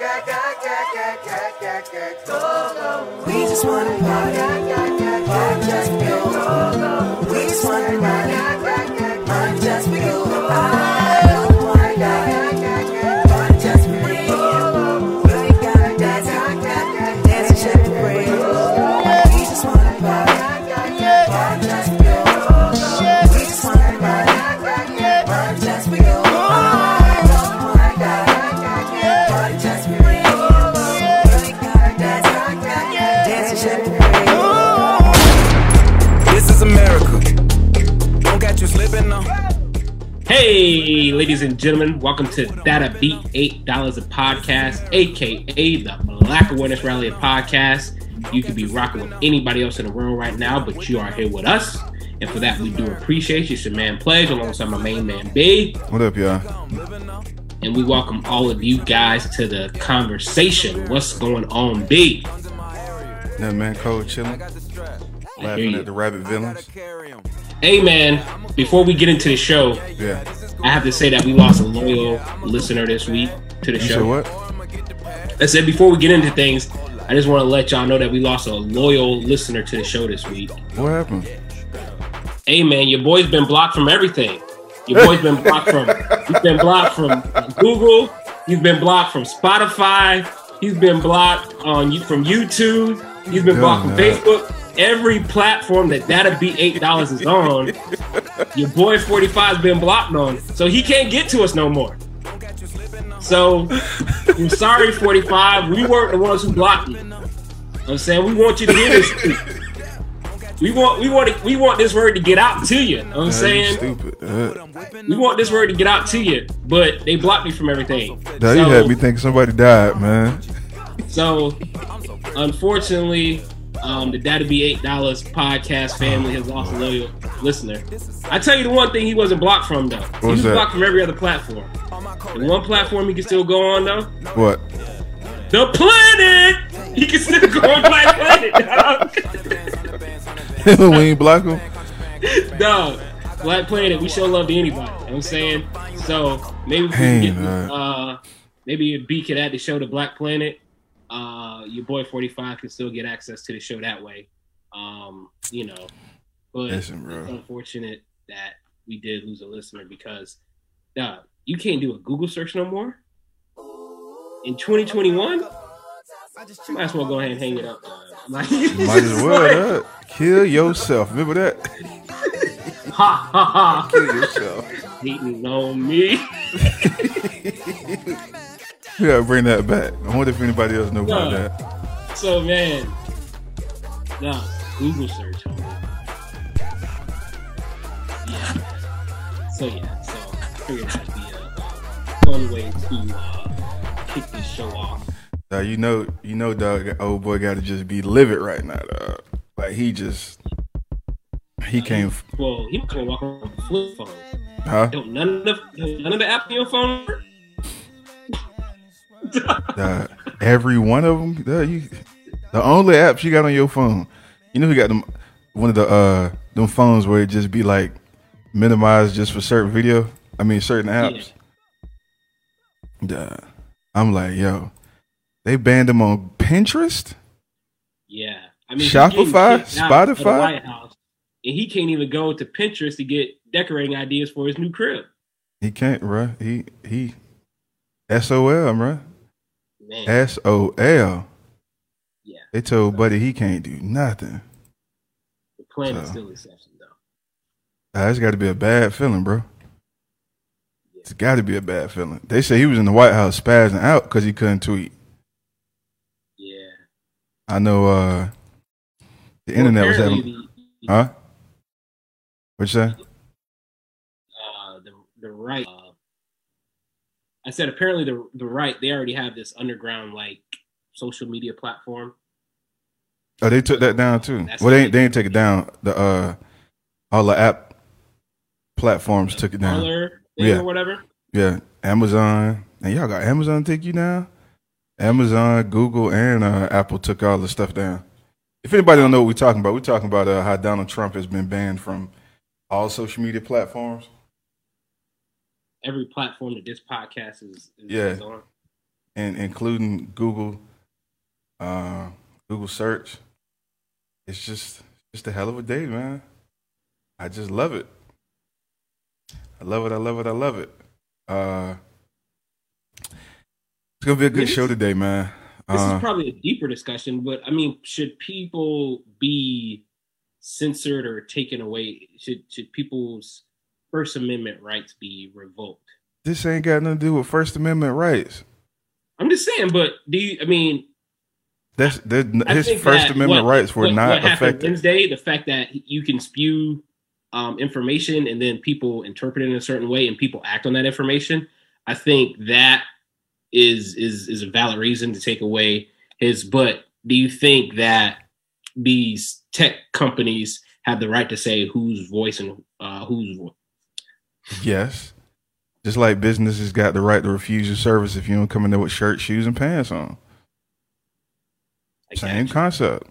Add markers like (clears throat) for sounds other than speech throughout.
We just wanna party, gentlemen, welcome to Data Beat Eight Dollars a Podcast, aka the Black Awareness Rally a Podcast. You could be rocking with anybody else in the world right now, but you are here with us, and for that we do appreciate you. It's your man Pledge alongside my main man B, What up, y'all? and we welcome all of you guys to the conversation. What's going on, B? Nothing, man. Cold chilling. Laughing at the rabbit villains. Hey, man. Before we get into the show, Yeah. I have to say that we lost a loyal listener this week to the You show. what? I said before we get into things, I just want to let y'all know that we lost a loyal listener to the show this week. What happened? Hey man, your boy's been blocked from everything. Your boy's been blocked from he's been blocked from Google, he's been blocked from Spotify, he's been blocked on you from YouTube, he's been blocked from. Facebook. Every platform that Data be Eight Dollars is on, your boy 45's been blocked on. So he can't get to us no more. So I'm sorry, 45. We weren't the ones who blocked you. I'm saying we want you to hear this. We want we want we want this word to get out to you. I'm Nah, saying stupid. Uh, we want this word to get out to you, but they blocked me from everything. you So- had me thinking somebody died, man. So, unfortunately, um, the Data Be Eight Dollars podcast family has lost a loyal listener. I tell you the one thing he wasn't blocked from though. he was that? blocked from every other platform. The one platform he can still go on though, What? the planet. He can still go on Black Planet. (laughs) we ain't block him? No, Black Planet, we show love to anybody. You know what I'm saying? So maybe we can get uh maybe B could add the show to Black Planet, uh your boy 45 can still get access to the show that way. Um, you know. But Listen, bro. it's unfortunate that we did lose a listener because dog, you can't do a Google search no more. In 2021, you might as well go ahead and hang it up. Like, Might as well. (laughs) Uh, kill yourself. Remember that? ha ha ha. Kill yourself. Hating on me. (laughs) We gotta bring that back. I wonder if anybody else know about No. that. So man, no Google search. Yeah. So yeah. So I figured that'd be a, a fun way to uh, kick this show off. Uh, you know, you know, dog. Old boy got to just be livid right now, dog. Like he just, he can't. Well, he was gonna walk around with a flip phone. Huh? Don't none of the none of the app on your phone. Uh, every one of them. Uh, you, the only apps you got on your phone. You know, you got them. One of the uh, them phones where it just be like minimized just for certain video. I mean, certain apps. Duh. I'm like, yo, they banned them on Pinterest. Yeah. I mean, Shopify? getting kicked out of the Spotify? House, and he can't even go to Pinterest to get decorating ideas for his new crib. He can't, bro. He he. SOL, bro. Man, S O L. yeah. They told Buddy he can't do nothing. The plan is still exception though. That's got to be a bad feeling, bro. It's got to be a bad feeling. They say he was in the White House spazzing out because he couldn't tweet. Yeah. I know uh the internet was having, the, huh? What you say? uh, the the right. Uh, I said apparently the the right they already have this underground like social media platform. Oh, they took that down too. That's Well, they they ain't take it down. The uh all the app platforms took it down. Yeah. or whatever. Yeah, Amazon. And y'all got Amazon take you down? Amazon, Google, and uh, Apple took all the stuff down. If anybody don't know what we're talking about, we're talking about uh, how Donald Trump has been banned from all social media platforms. Every platform that this podcast is, is, Yeah. on. and including Google, uh, Google search. It's just just a hell of a day, man. I just love it. I love it. I love it. I love it. Uh, it's gonna be a good Yes. show today, man. This Uh, is probably a deeper discussion, but I mean, should people be censored or taken away? Should should people's First Amendment rights be revoked? this ain't got nothing to do with First Amendment rights. I'm just saying, but do you? I mean, That's that, I his First that Amendment what- rights were what- not what affected. Wednesday, the fact that you can spew um, information and then people interpret it in a certain way and people act on that information, I think that is is is a valid reason to take away his. But do you think that these tech companies have the right to say whose voice and uh, whose voice? Yes. Just like businesses got the right to refuse your service if you don't come in there with shirts, shoes, and pants on. Same concept.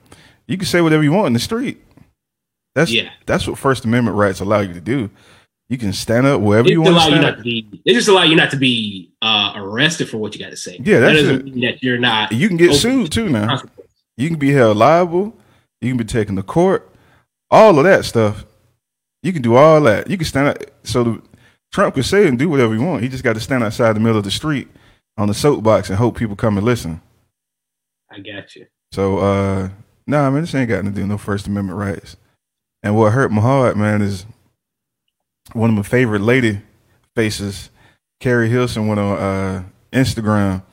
You can say whatever you want in the street. That's Yeah. that's what First Amendment rights allow you to do. You can stand up wherever They you want allow you stand not to be. They just allow you not to be uh, arrested for what you got to say. Yeah, that doesn't it. mean that you're not. You can get sued to too now. You can be held liable. You can be taken to court. All of that stuff. You can do all that. You can stand up. So the, Trump could say and do whatever he want. He just got to stand outside the middle of the street on the soapbox and hope people come and listen. I got you. So uh nah man, this ain't got nothing to do with no First Amendment rights. And what hurt my heart, man, is one of my favorite lady faces, Keri Hilson went on uh Instagram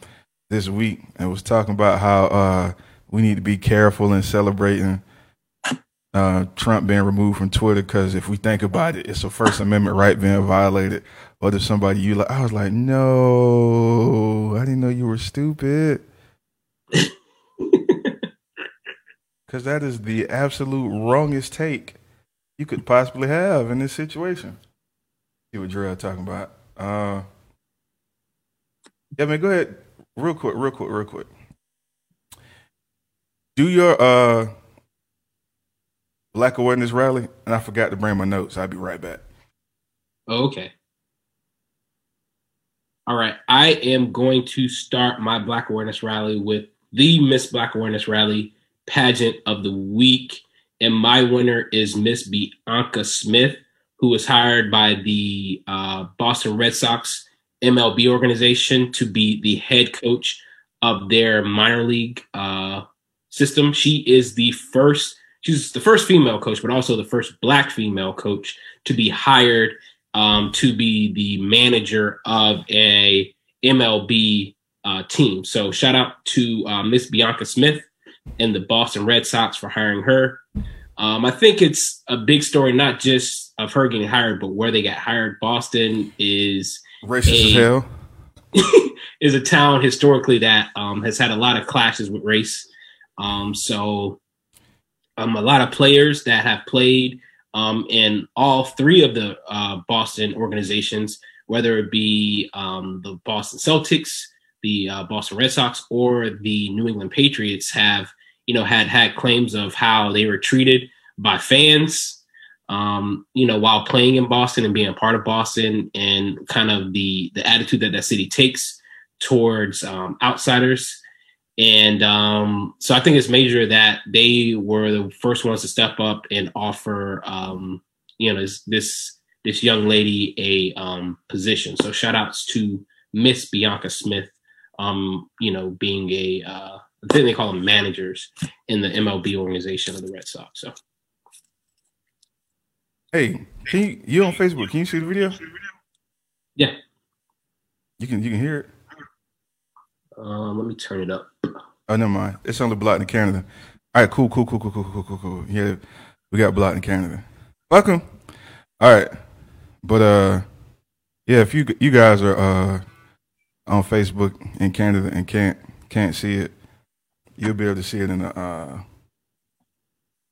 this week and was talking about how uh we need to be careful in celebrating uh Trump being removed from Twitter because if we think about it, it's a First Amendment right being violated. Or if somebody you like I was like, No, I didn't know you were stupid. (laughs) Because that is the absolute wrongest take you could possibly have in this situation. See what Jarrell talking about. Uh, yeah, man, go ahead. Real quick, real quick, real quick. Do your uh, Black Awareness rally, and I forgot to bring my notes. I'll be right back. Okay. All right. I am going to start my Black Awareness Rally with the Miss Black Awareness Rally pageant of the week. And my winner is Miss Bianca Smith, who was hired by the uh, Boston Red Sox MLB organization to be the head coach of their minor league uh, system. She is the first, she's the first female coach, but also the first black female coach to be hired um, to be the manager of a MLB uh, team. So shout out to uh, Miss Bianca Smith and the Boston Red Sox for hiring her. Um, I think it's a big story, not just of her getting hired, but where they got hired. Boston is Racist as hell. (laughs) is a town historically that um, has had a lot of clashes with race. Um, so, um, a lot of players that have played um, in all three of the uh, Boston organizations, whether it be um, the Boston Celtics, the uh, Boston Red Sox, or the New England Patriots, have you know had had claims of how they were treated by fans. Um, you know, while playing in Boston and being a part of Boston, and kind of the the attitude that that city takes towards um, outsiders. And um, so I think it's major that they were the first ones to step up and offer, um, you know, this this, this young lady a um, position. So shout outs to Miss Bianca Smith, um, you know, being a, uh, I think they call them managers in the MLB organization of the Red Sox. So Hey, can you, you on Facebook? Can you see the video? yeah, You can you can hear it. Um, let me turn it up. Oh, never mind. It's only blocked in Canada. All right, cool, cool, cool, cool, cool, cool, cool, cool. Yeah, we got blocked in Canada. Welcome. All right, but uh, yeah, if you you guys are uh on Facebook in Canada and can't can't see it, you'll be able to see it in a uh,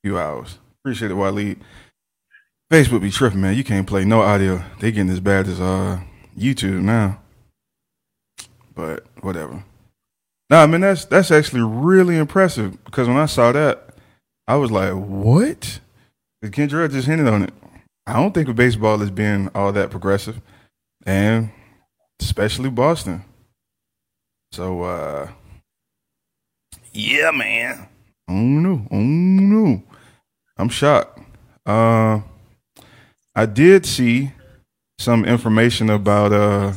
few hours. Appreciate it, Waleed. Facebook be tripping, man. You can't play no audio. They getting as bad as uh YouTube now. But whatever. Nah, I mean that's that's actually really impressive because when I saw that, I was like, "What?" Kendra just hinted on it. I don't think of baseball as being all that progressive, and especially Boston. So uh yeah, man. Oh no, oh no. I'm shocked. Uh I did see some information about uh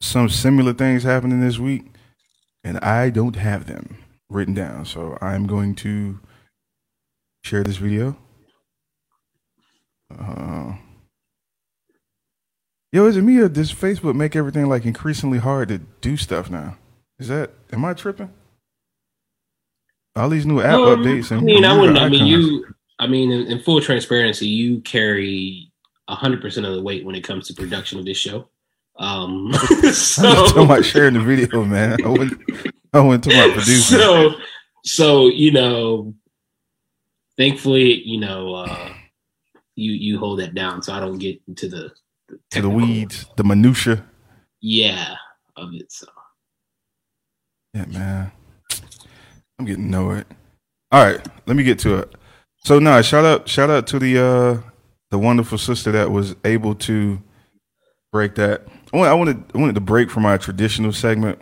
some similar things happening this week, and I don't have them written down. So I'm going to share this video. Uh, yo, is it me or does Facebook make everything like increasingly hard to do stuff now? Is that am I tripping? All these new app Um, updates and I mean, I wouldn't. I mean, you. I mean, in, in full transparency, you carry hundred percent of the weight when it comes to production of this show. Um, I'm just talking about sharing the video, man. I went, I went to my (laughs) producer. so, so you know, thankfully, you know, uh, you you hold that down, so I don't get into the, the to the weeds, the minutia. yeah, of it. So, Yeah, man. I'm getting nowhere. All right, let me get to it. So now, shout out, shout out to the uh the wonderful sister that was able to break that. I wanted, I wanted, to break from our traditional segment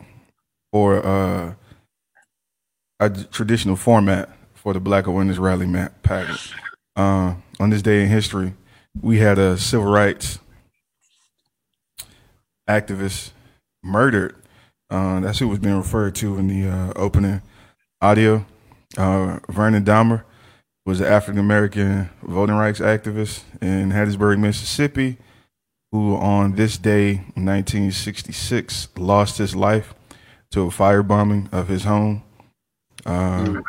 or uh a traditional format for the Black Awareness Rally ma- package. Uh, on this day in history, we had a civil rights activist murdered uh, that's who was being referred to in the uh, opening audio. Uh, Vernon Dahmer was an African American voting rights activist in Hattiesburg, Mississippi, who on this day in 1966 lost his life to a firebombing of his home uh,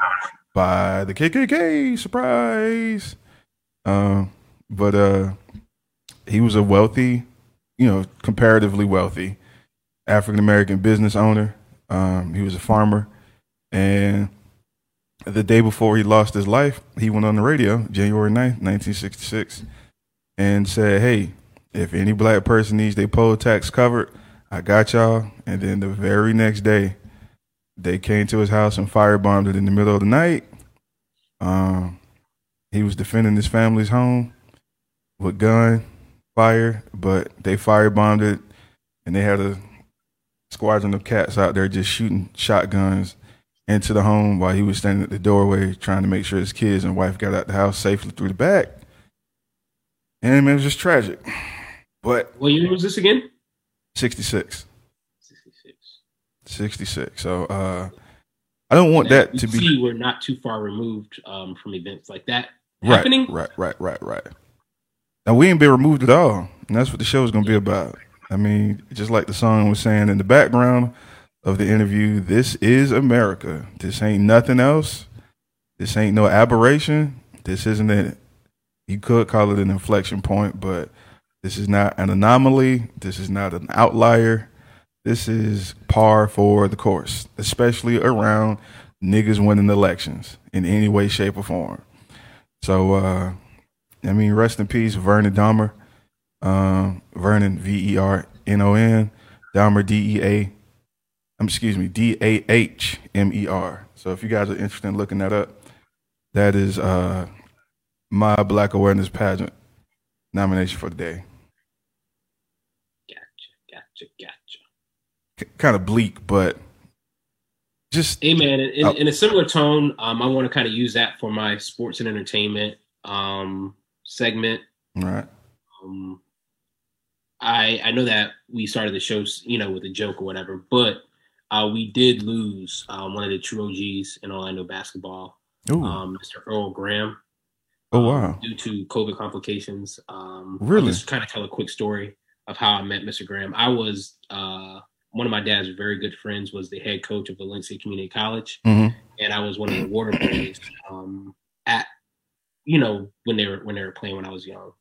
by the KKK. Surprise! Uh, but uh, he was a wealthy, you know, comparatively wealthy African American business owner. Um, he was a farmer, and the day before he lost his life, he went on the radio, January 9th, 1966, and said, Hey, if any black person needs their poll tax covered, I got y'all. And then the very next day, they came to his house and firebombed it in the middle of the night. Um, he was defending his family's home with gun fire, but they firebombed it, and they had a squadron of cats out there just shooting shotguns into the home while he was standing at the doorway trying to make sure his kids and wife got out the house safely through the back. And it was just tragic. But what year was this again? 66. Sixty-six. 66. So uh I don't want that You to be see, we're not too far removed um, from events like that right, happening. right, right, right, right. Now we ain't been removed at all. And that's what the show is gonna be about. I mean, just like the song was saying in the background of the interview, this is America. This ain't nothing else. This ain't no aberration. This isn't it. You could call it an inflection point, but this is not an anomaly. This is not an outlier. This is par for the course, especially around niggas winning elections in any way, shape, or form. So, uh, I mean, rest in peace, Vernon Dahmer. Um, Vernon V E R N O N, Dahmer D E A. Um, excuse me, D A H M E R. So if you guys are interested in looking that up, that is uh my Black Awareness Pageant nomination for the day. Gotcha, gotcha. C- kind of bleak, but just Hey man, in, in, Oh. in a similar tone, um, I want to kind of use that for my sports and entertainment um, segment. right. Um, I I know that we started the show, you know, with a joke or whatever, but uh, we did lose um, one of the true OGs in Orlando basketball, um, Mr. Earl Graham. oh um, wow. due to COVID complications. Um, Really? Just kind of tell a quick story of how I met Mr. Graham. I was uh, one of my dad's very good friends was the head coach of Valencia Community College, hmm and I was one of the water boys um, at you know when they were when they were playing when I was young.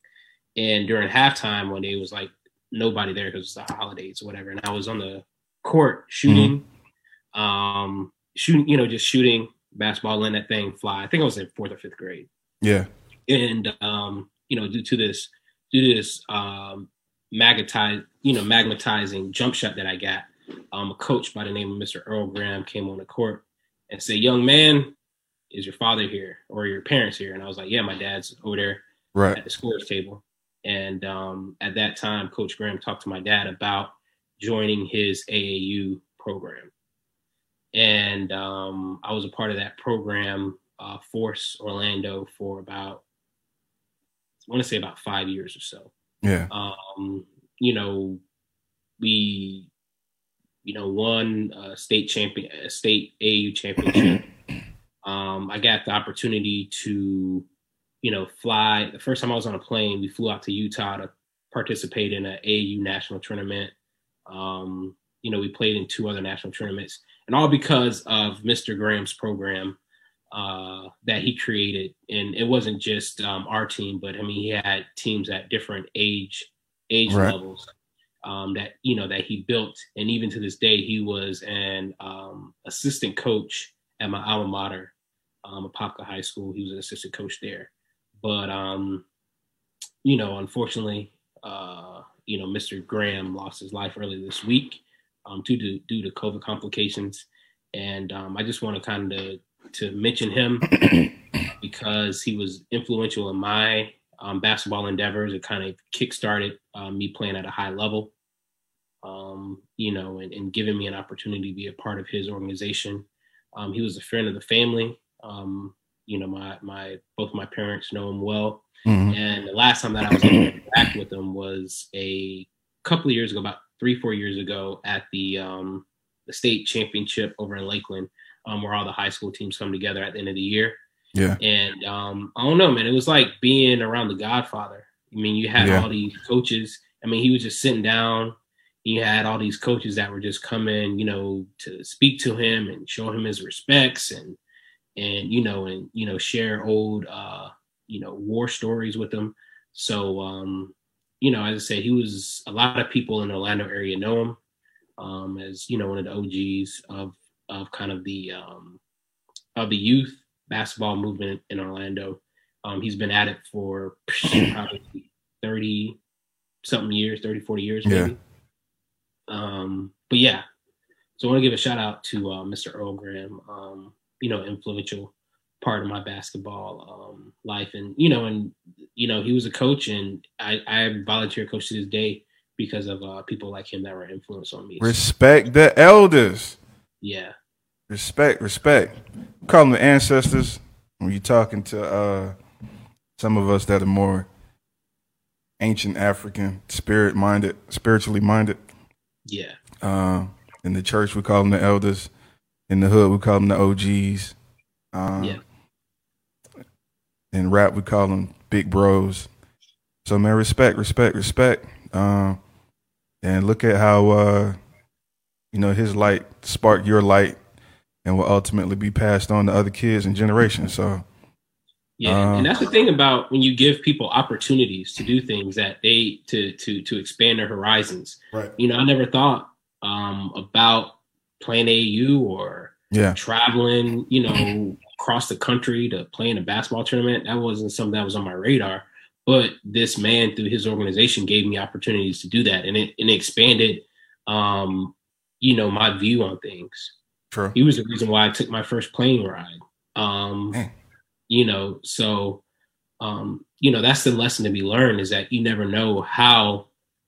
And during halftime, when it was like nobody there because it's the holidays or whatever, and I was on the court shooting, um, shooting, you know, just shooting basketball, letting that thing fly. I think I was in fourth or fifth grade Yeah. and um, you know, due to this, due to this um, magnetize, you know, magnetizing jump shot that I got, um, a coach by the name of Mr. Earl Graham came on the court and said, "Young man, is your father here or your parents here?" And I was like, "Yeah, my dad's over there Right. at the scores table." And um, at that time, Coach Graham talked to my dad about joining his AAU program. And um, I was a part of that program, uh, Force Orlando, for about, I want to say about five years or so. Yeah. Um, you know, we, you know, won a state champion, a state AU championship. (clears throat) um, I got the opportunity to, you know, fly. The first time I was on a plane, we flew out to Utah to participate in an AU national tournament. Um, you know, we played in two other national tournaments, and all because of Mr. Graham's program uh, that he created. And it wasn't just um, our team, but I mean, he had teams at different age age Right. levels um, that you know that he built. And even to this day, he was an um, assistant coach at my alma mater, um, Apopka High School. He was an assistant coach there. But um, you know, unfortunately, uh, you know, Mr. Graham lost his life earlier this week um, due to due to COVID complications, and um, I just want to kind of to mention him (clears throat) because he was influential in my um, basketball endeavors. It kind of kickstarted um, me playing at a high level, um, you know, and, and giving me an opportunity to be a part of his organization. Um, he was a friend of the family. Um, you know, my my both my parents know him well. Mhm. And the last time that I was able to interact with him was a couple of years ago, about three, four years ago, at the um, the state championship over in Lakeland, um, where all the high school teams come together at the end of the year. Yeah. And um, I don't know, man. It was like being around the Godfather. I mean, you had Yeah. all these coaches. I mean, he was just sitting down. You had all these coaches that were just coming, you know, to speak to him and show him his respects and and you know and you know share old uh you know war stories with him. So um, you know, as I said, he was a lot of people in the Orlando area know him um, as you know one of the OGs of of kind of the um, of the youth basketball movement in Orlando. Um, he's been at it for (clears throat) probably 30 something years, 30, 40 years, Yeah. maybe. Um, but yeah, so I want to give a shout out to uh, Mr. Earl Graham, um, you know, influential part of my basketball um, life. And, you know, and, you know, he was a coach and I, I volunteer coach to this day because of uh, people like him that were influenced on me. Respect the elders. Yeah. Respect, respect. Call them the ancestors. When you're talking to uh, some of us that are more ancient African, spirit minded, spiritually minded. Yeah. Uh, in the church, we call them the elders. In the hood, we call them the OGs. Um, Yeah. In rap, we call them big bros. So, man, respect, respect, respect. Um, and look at how, uh, you know, his light spark your light and will ultimately be passed on to other kids and generations. So, Yeah, Um, and that's the thing about when you give people opportunities to do things that they to to to expand their horizons. right. You know, I never thought um, about playing AU or Yeah. traveling, you know, across the country to play in a basketball tournament. That wasn't something that was on my radar. But this man, through his organization, gave me opportunities to do that, and it and it expanded, um, you know, my view on things True. he was the reason why I took my first plane ride. Um, Man. you know, so um, you know, that's the lesson to be learned is that you never know how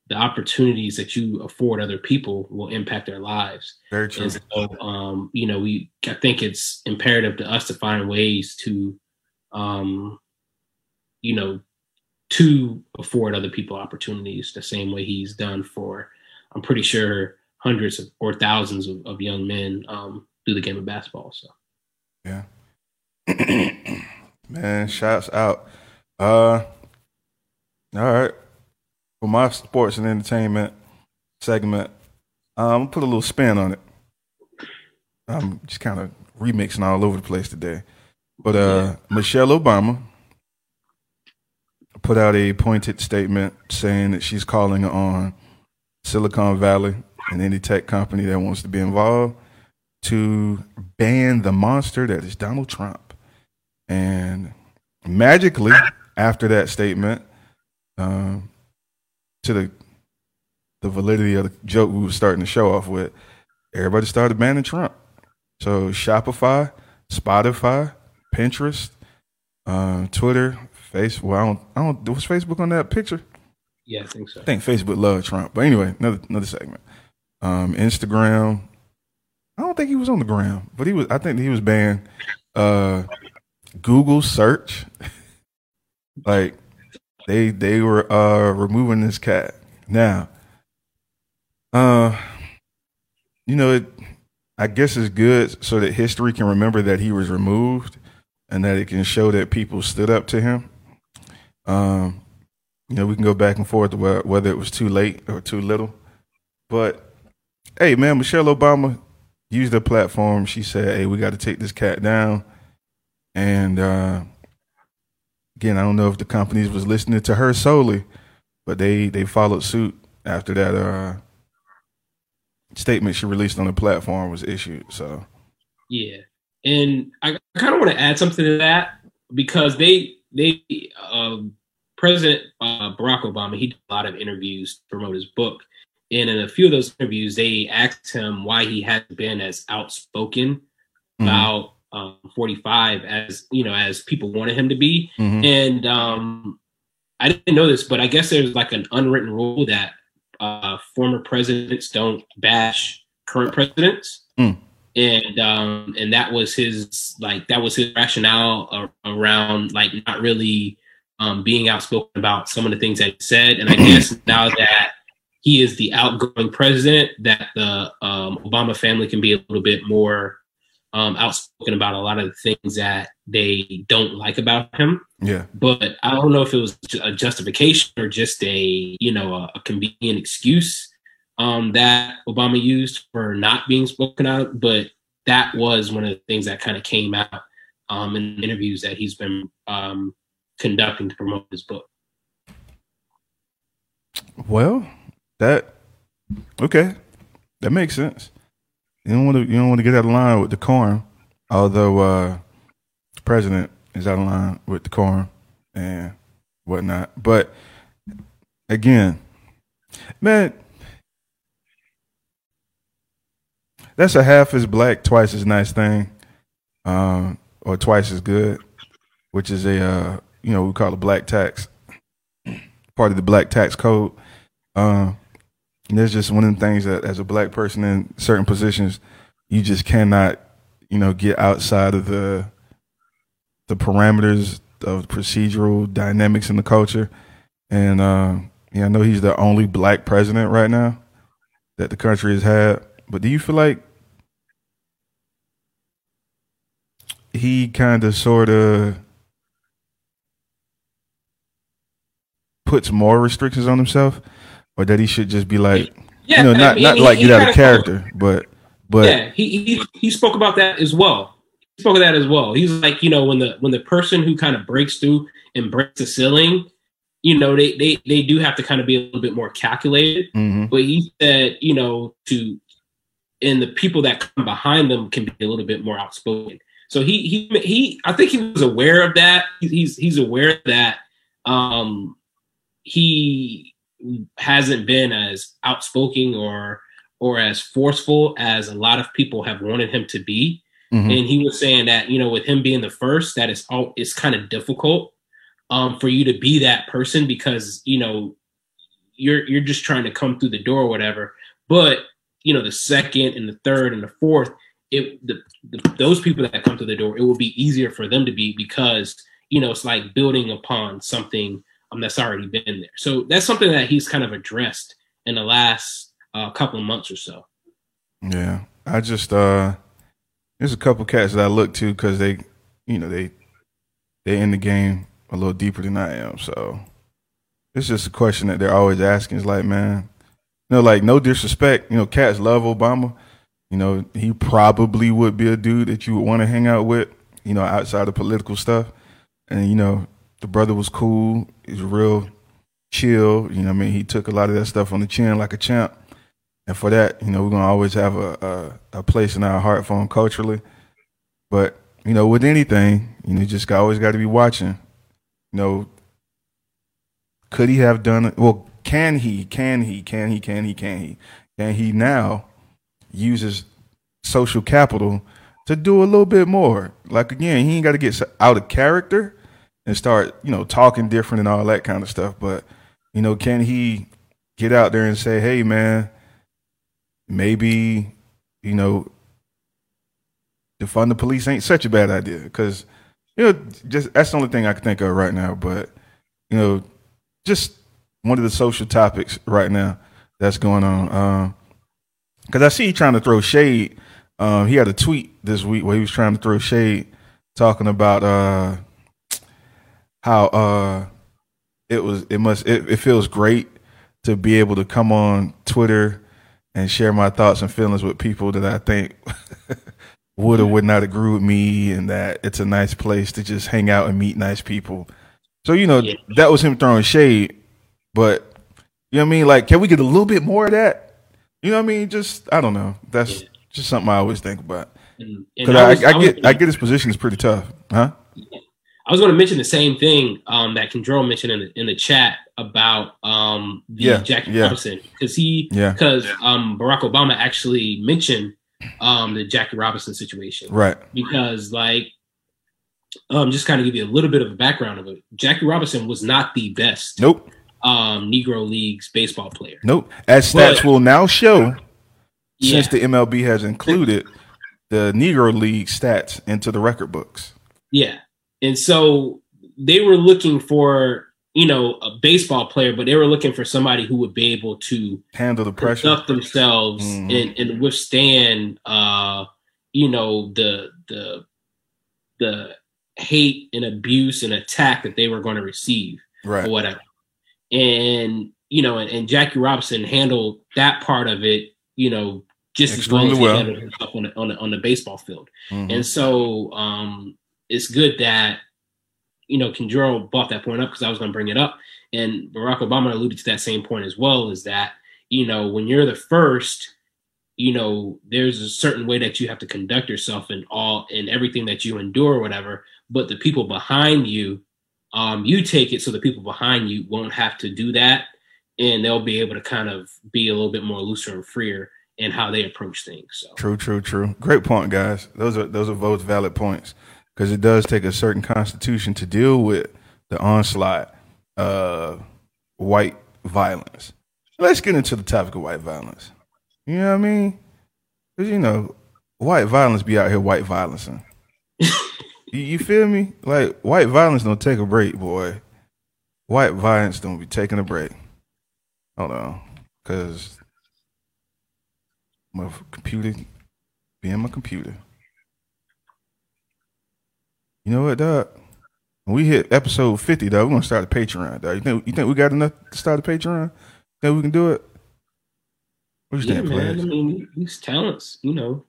the opportunities that you afford other people will impact their lives. Very true. And so um, you know, we I think it's imperative to us to find ways to um, you know, to afford other people opportunities the same way he's done for I'm pretty sure hundreds of, or thousands of, of young men um, through the game of basketball. So Yeah. (clears throat) Man, shouts out. Uh all right. For my sports and entertainment segment, um, I'm gonna put a little spin on it. I'm just kind of remixing all over the place today. But uh Michelle Obama put out a pointed statement saying that she's calling on Silicon Valley and any tech company that wants to be involved to ban the monster that is Donald Trump. And magically, after that statement, um, to the the validity of the joke we were starting to show off with, everybody started banning Trump. So Shopify, Spotify, Pinterest, uh, Twitter, Facebook. Well, I don't, I don't. Was Facebook on that picture? yeah, I think so. I think Facebook loved Trump. But anyway, another another segment. Um, Instagram. I don't think he was on the gram, but he was. I think he was banned. Uh, Google search, (laughs) like they they were uh removing this cat now. Uh, you know, it, I guess it's good so that history can remember that he was removed, and that it can show that people stood up to him. Um, you know, we can go back and forth whether it was too late or too little, but hey, man, Michelle Obama used her platform. She said, "Hey, we got to take this cat down," and uh, again, I don't know if the companies was listening to her solely, but they they followed suit after that uh, statement she released on the platform was issued. So Yeah, and I kind of want to add something to that because they they um, President uh, Barack Obama he did a lot of interviews to promote his book, and in a few of those interviews they asked him why he hadn't been as outspoken Mhm. about um, 45 as you know as people wanted him to be, Mhm. and um, I didn't know this, but I guess there's like an unwritten rule that uh, former presidents don't bash current presidents, Mm. and um, and that was his like that was his rationale around like not really um, being outspoken about some of the things that he said, and I guess (clears throat) now that he is the outgoing president, that the um, Obama family can be a little bit more um, outspoken about a lot of the things that they don't like about him yeah, but I don't know if it was a justification or just a you know a, a convenient excuse um, that Obama used for not being spoken out. But that was one of the things that kind of came out um, in interviews that he's been um, conducting to promote his book. Well, that okay, that makes sense. You don't want to you don't want to get out of line with decorum, although uh, the president is out of line with decorum and whatnot. But again, man, that's a half as black, twice as nice thing, um, or twice as good, which is a uh, you know we call it black tax, part of the black tax code. Um, there's just one of the things that, as a black person in certain positions, you just cannot, you know, get outside of the the parameters of procedural dynamics in the culture. And uh, yeah, I know he's the only black president right now that the country has had. But do you feel like he kind of, sort of puts more restrictions on himself, or that he should just be like, Yeah, you know, I not mean, not he- like get out of character, but but yeah, he, he he spoke about that as well. He spoke of that as well. He's like, you know, when the when the person who kind of breaks through and breaks the ceiling, you know, they they they do have to kind of be a little bit more calculated. mhm, But he said, you know, to and the people that come behind them can be a little bit more outspoken. So he he he I think he was aware of that. He's he's aware that um he hasn't been as outspoken or or as forceful as a lot of people have wanted him to be. mhm. And he was saying that, you know, with him being the first, that it's all it's kind of difficult um for you to be that person because, you know, you're you're just trying to come through the door or whatever. But, you know, the second and the third and the fourth, it the, the those people that come to the door, it will be easier for them to be because, you know, it's like building upon something um, that's already been there. So that's something that he's kind of addressed in the last uh, couple of months or so. Yeah, I just uh, there's a couple cats that I look to because they, you know, they they in the game a little deeper than I am. So it's just a question that they're always asking. Is like, man, you know, like no disrespect, you know, cats love Obama. You know, he probably would be a dude that you would want to hang out with. You know, outside of political stuff, and you know, the brother was cool. He's real chill. You know, I mean, he took a lot of that stuff on the chin like a champ. And for that, you know, we're gonna always have a, a, a place in our heart for him culturally. But you know, with anything, you know, you just always got to be watching. You know, could he have done it? Well, can he? Can he? Can he? Can he? Can he? Can he now use his social capital to do a little bit more? Like again, he ain't got to get out of character and start, you know, talking different and all that kind of stuff. But you know, can he get out there and say, "Hey, man"? maybe you know defund the police ain't such a bad idea because you know just that's the only thing I can think of right now. But you know, just one of the social topics right now that's going on. Because I see he trying to throw shade. Um, he had a tweet this week where he was trying to throw shade, talking about uh, how uh, it was. It must. It, it feels great to be able to come on Twitter and share my thoughts and feelings with people that I think would or would not agree with me, and that it's a nice place to just hang out and meet nice people. So you know Yeah. that was him throwing shade, but you know what I mean. Like, can we get a little bit more of that? You know what I mean? Just I don't know. That's Yeah. just something I always think about because I, was- I, was- get I get his position is pretty tough, huh? I was going to mention the same thing um, that Kendro mentioned in the, in the chat about um, the Yeah, Jackie yeah. Robinson because he Yeah. because um, Barack Obama actually mentioned um, the Jackie Robinson situation Right. because like um, just kind of give you a little bit of a background of it. Jackie Robinson was not the best Nope. um, Negro Leagues baseball player. Nope. As stats But- will now show, Yeah. since the MLB has included the Negro League stats into the record books. Yeah. And so they were looking for, you know, a baseball player, but they were looking for somebody who would be able to Handle the pressure. themselves Mhm. and, and withstand uh, you know, the the the hate and abuse and attack that they were going to receive right? or whatever. And you know, and, and Jackie Robinson handled that part of it, you know, just as well as Extremely he well. handled himself on the, on the on the baseball field. Mhm. And so um, it's good that you know Kendro brought that point up because I was going to bring it up, and Barack Obama alluded to that same point as well. Is that you know when you're the first, you know there's a certain way that you have to conduct yourself in all in everything that you endure or whatever. But the people behind you, um, you take it so the people behind you won't have to do that, and they'll be able to kind of be a little bit more looser and freer in how they approach things. So. True, true, true. Great point, guys. Those are those are both valid points because it does take a certain constitution to deal with the onslaught of white violence. Let's get into the topic of white violence. You know what I mean? Because you know, white violence be out here white violencing. (laughs) you, you feel me? Like white violence don't take a break, boy. White violence don't be taking a break. Hold on, because my computer being my computer. You know what, dog? When we hit episode fifty, though, we're gonna start a Patreon, dog. You think you think we got enough to start a Patreon? Think we can do it? What you Yeah, think, man. I mean, these talents, you know,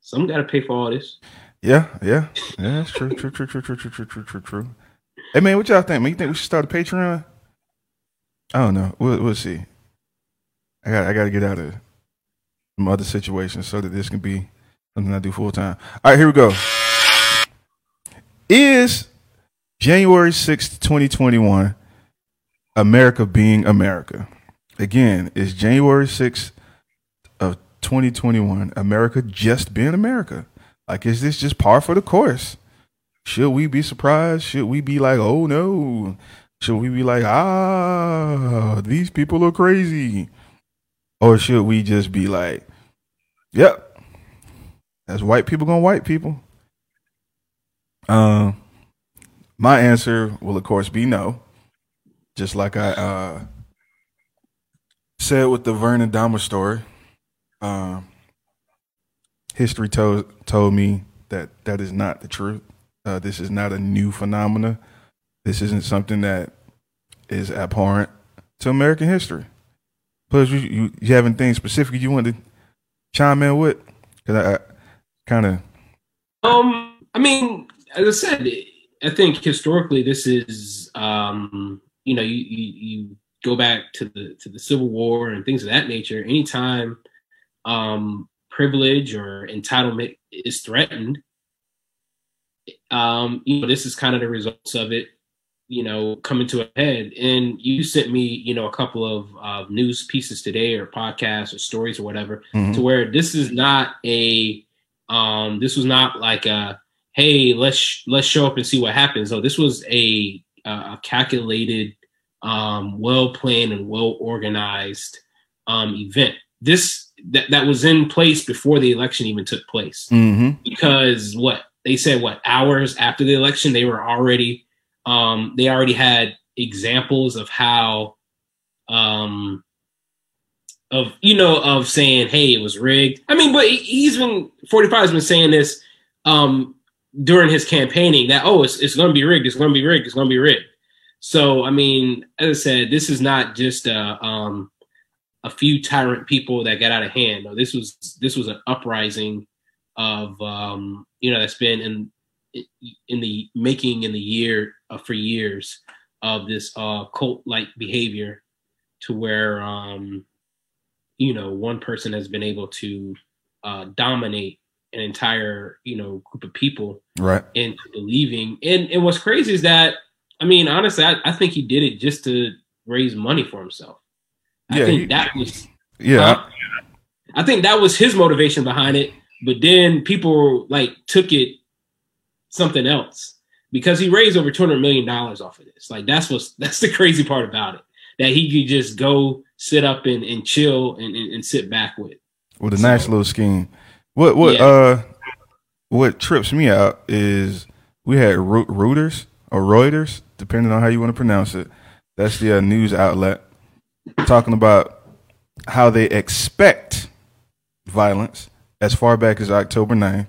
some got to pay for all this. Yeah, yeah, yeah. That's true, true, true, true, true, true, true, true, true, true. Hey, man, what y'all think? Man, you think we should start a Patreon? I don't know. We'll, we'll see. I got, I got to get out of some other situations so that this can be something I do full time. All right, here we go. Is January sixth, twenty twenty one, America being America? Again, is January sixth of twenty twenty one America just being America? Like, is this just par for the course? Should we be surprised? Should we be like, oh no? Should we be like, ah, these people are crazy? Or should we just be like, yep, that's white people gonna white people? Um, my answer will, of course, be no. Just like I uh, said with the Vernon Dahmer story. Um, history told told me that that is not the truth. Uh, this is not a new phenomena. This isn't something that is abhorrent to American history. Plus, you you, you have anything specific you want to chime in with? Because I, I kind of Um, I mean, as I said, I think historically this is, um, you know, you, you you go back to the to the Civil War and things of that nature. Anytime um, privilege or entitlement is threatened, um, you know, this is kind of the results of it. You know, coming to a head. And you sent me, you know, a couple of uh, news pieces today, or podcasts, or stories, or whatever, Mhm. to where this is not a um this was not like a hey let's let's show up and see what happens so this was a a calculated um well planned and well organized um event this that that was in place before the election even took place. Mm-hmm. Because what they said, what hours after the election, they were already um, they already had examples of how um, of you know of saying, hey, it was rigged. I mean, but he- he's been forty five has been saying this um, during his campaigning that oh, it's it's going to be rigged, it's going to be rigged, it's going to be rigged. So I mean, as I said, this is not just a um, a few tyrant people that got out of hand. No, this was this was an uprising of um, you know that's been in in the making in the year uh, for years of this uh, cult like behavior to where um, you know one person has been able to uh, dominate an entire you know group of people Right. into believing. And and what's crazy is that I mean, honestly, I, I think he did it just to raise money for himself. I Yeah, think he- that was Yeah. Huh? I think that was his motivation behind it. But then people like took it something else because he raised over two hundred million dollars off of this. Like that's what's that's the crazy part about it that he could just go sit up and, and chill and, and, and sit back with. with a nice little scheme. What what Yeah. uh what trips me out is we had Reuters or Reuters, depending on how you want to pronounce it. That's the uh, news outlet talking about how they expect violence as far back as October 9th.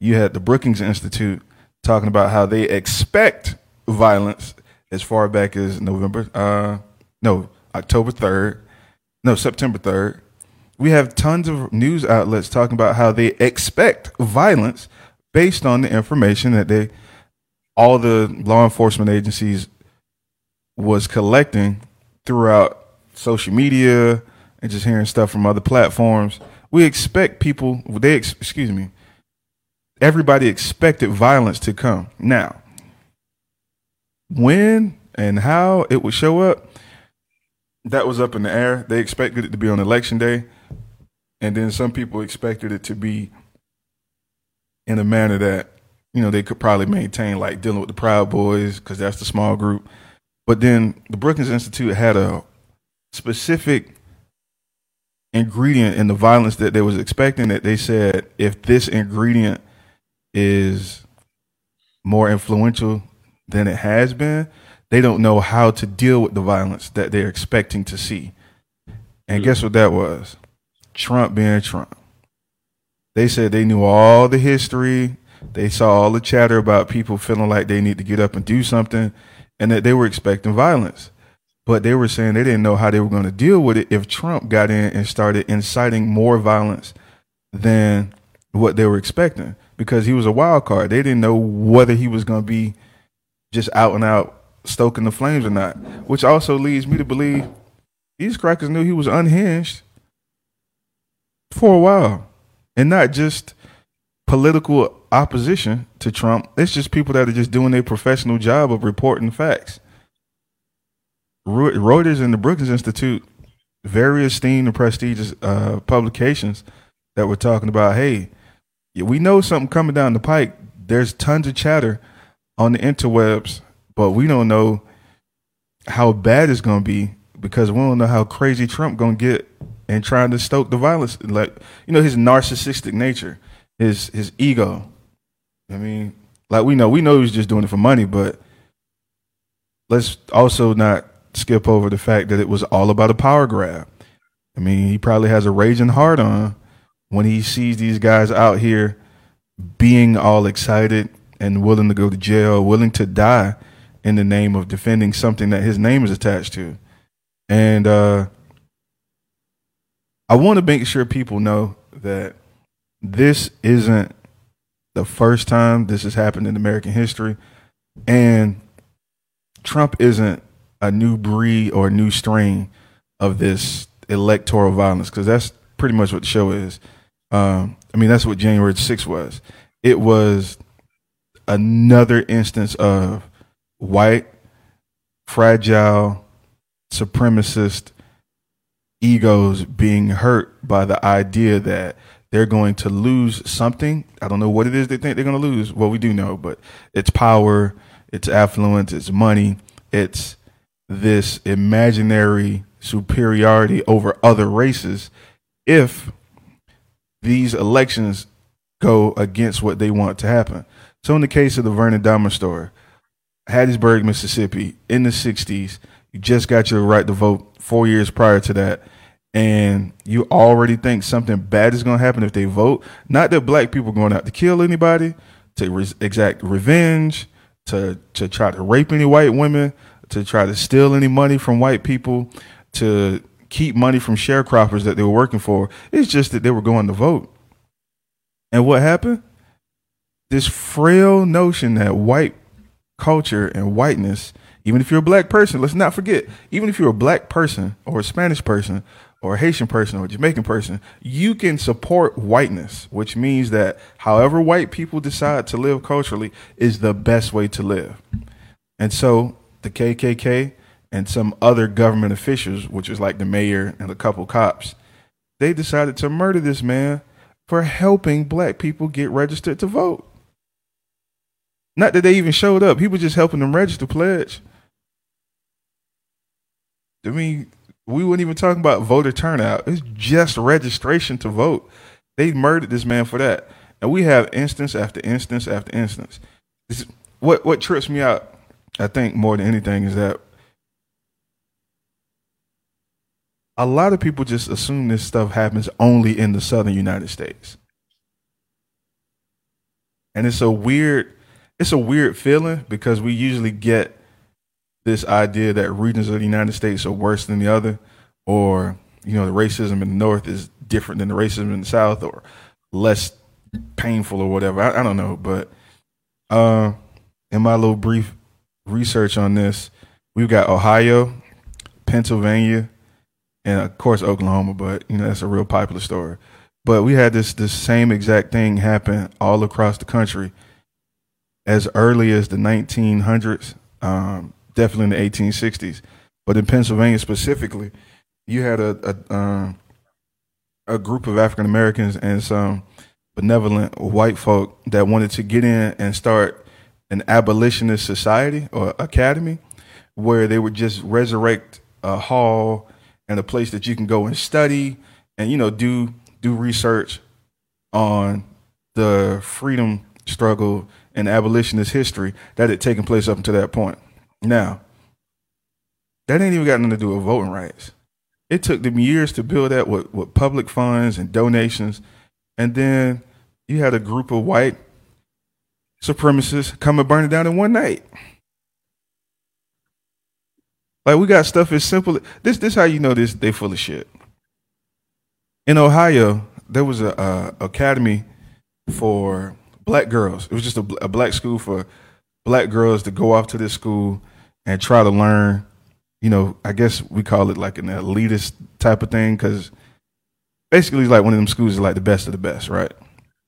You had the Brookings Institute talking about how they expect violence as far back as November uh no, October 3rd. No, September 3rd we have tons of news outlets talking about how they expect violence based on the information that they all the law enforcement agencies was collecting throughout social media and just hearing stuff from other platforms. We expect people they ex- excuse me everybody expected violence to come. Now when and how it would show up that was up in the air. They expected it to be on election day and then some people expected it to be in a manner that you know they could probably maintain like dealing with the proud boys because that's the small group. But then the brookings institute had a specific ingredient in the violence that they was expecting that they said if this ingredient is more influential than it has been they don't know how to deal with the violence that they're expecting to see. And mm. guess what that was Trump being Trump. They said they knew all the history. They saw all the chatter about people feeling like they need to get up and do something and that they were expecting violence. But they were saying they didn't know how they were going to deal with it if Trump got in and started inciting more violence than what they were expecting because he was a wild card. They didn't know whether he was going to be just out and out stoking the flames or not, which also leads me to believe these crackers knew he was unhinged for a while and not just political opposition to Trump. It's just people that are just doing their professional job of reporting facts. Reu- Reuters and the Brookings Institute, very esteemed and prestigious uh, publications that were talking about, hey, we know something coming down the pike. There's tons of chatter on the interwebs, but we don't know how bad it's going to be because we don't know how crazy Trump going to get and trying to stoke the violence, like you know his narcissistic nature, his his ego. I mean, like we know, we know he's just doing it for money, but let's also not skip over the fact that it was all about a power grab. I mean, he probably has a raging heart on when he sees these guys out here being all excited and willing to go to jail, willing to die in the name of defending something that his name is attached to. And uh I want to make sure people know that this isn't the first time this has happened in American history. And Trump isn't a new breed or a new strain of this electoral violence because that's pretty much what the show is. Um, I mean, that's what January 6th was. It was another instance of white, fragile, supremacist egos being hurt by the idea that they're going to lose something. I don't know what it is they think they're going to lose. Well, we do know, but it's power, it's affluence, it's money, it's this imaginary superiority over other races if these elections go against what they want to happen. So in the case of the Vernon Dahmer story, Hattiesburg, Mississippi, in the '60s, you just got your right to vote four years prior to that, and you already think something bad is going to happen if they vote. Not that black people are going out to kill anybody, to re- exact revenge, to to try to rape any white women, to try to steal any money from white people, to keep money from sharecroppers that they were working for. It's just that they were going to vote. And what happened? This frail notion that white culture and whiteness, even if you're a black person, let's not forget, even if you're a black person or a Spanish person or a Haitian person or a Jamaican person, you can support whiteness, which means that however white people decide to live culturally is the best way to live. And so the KKK and some other government officials, which is like the mayor and a couple cops, they decided to murder this man for helping black people get registered to vote. Not that they even showed up. He was just helping them register pledge. I mean, we weren't even talking about voter turnout. It's just registration to vote. They murdered this man for that. And we have instance after instance after instance. What what trips me out, I think, more than anything, is that a lot of people just assume this stuff happens only in the southern United States. And it's a weird it's a weird feeling because we usually get this idea that regions of the United States are worse than the other, or you know, the racism in the North is different than the racism in the South, or less painful, or whatever. I, I don't know, but uh, in my little brief research on this, we've got Ohio, Pennsylvania, and of course Oklahoma. But you know, that's a real popular story. But we had this this same exact thing happen all across the country as early as the 1900s, um, definitely in the 1860s. But in Pennsylvania specifically, you had a a, um, a group of African Americans and some benevolent white folk that wanted to get in and start an abolitionist society or academy where they would just resurrect a hall and a place that you can go and study and you know do do research on the freedom struggle and abolitionist history that had taken place up until that point. Now, that ain't even got nothing to do with voting rights. It took them years to build that with, with public funds and donations. And then you had a group of white supremacists come and burn it down in one night. Like we got stuff as simple. This this how you know this they full of shit. In Ohio, there was a, academy for black girls. It was just a, a black school for black girls to go off to this school and try to learn. You know, I guess we call it like an elitist type of thing because basically, it's like one of them schools is like the best of the best, right?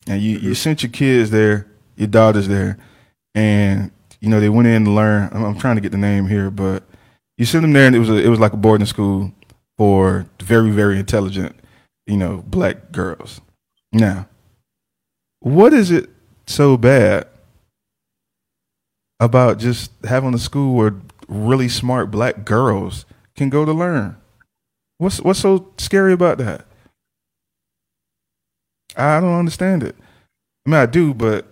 And you you mm-hmm. sent your kids there, your daughters there, and you know they went in to learn. I'm, I'm trying to get the name here, but you sent them there, and it was a, it was like a boarding school for very very intelligent, you know, black girls. Now, what is it so bad about just having a school where really smart black girls can go to learn? What's what's so scary about that? I don't understand it. I mean, I do, but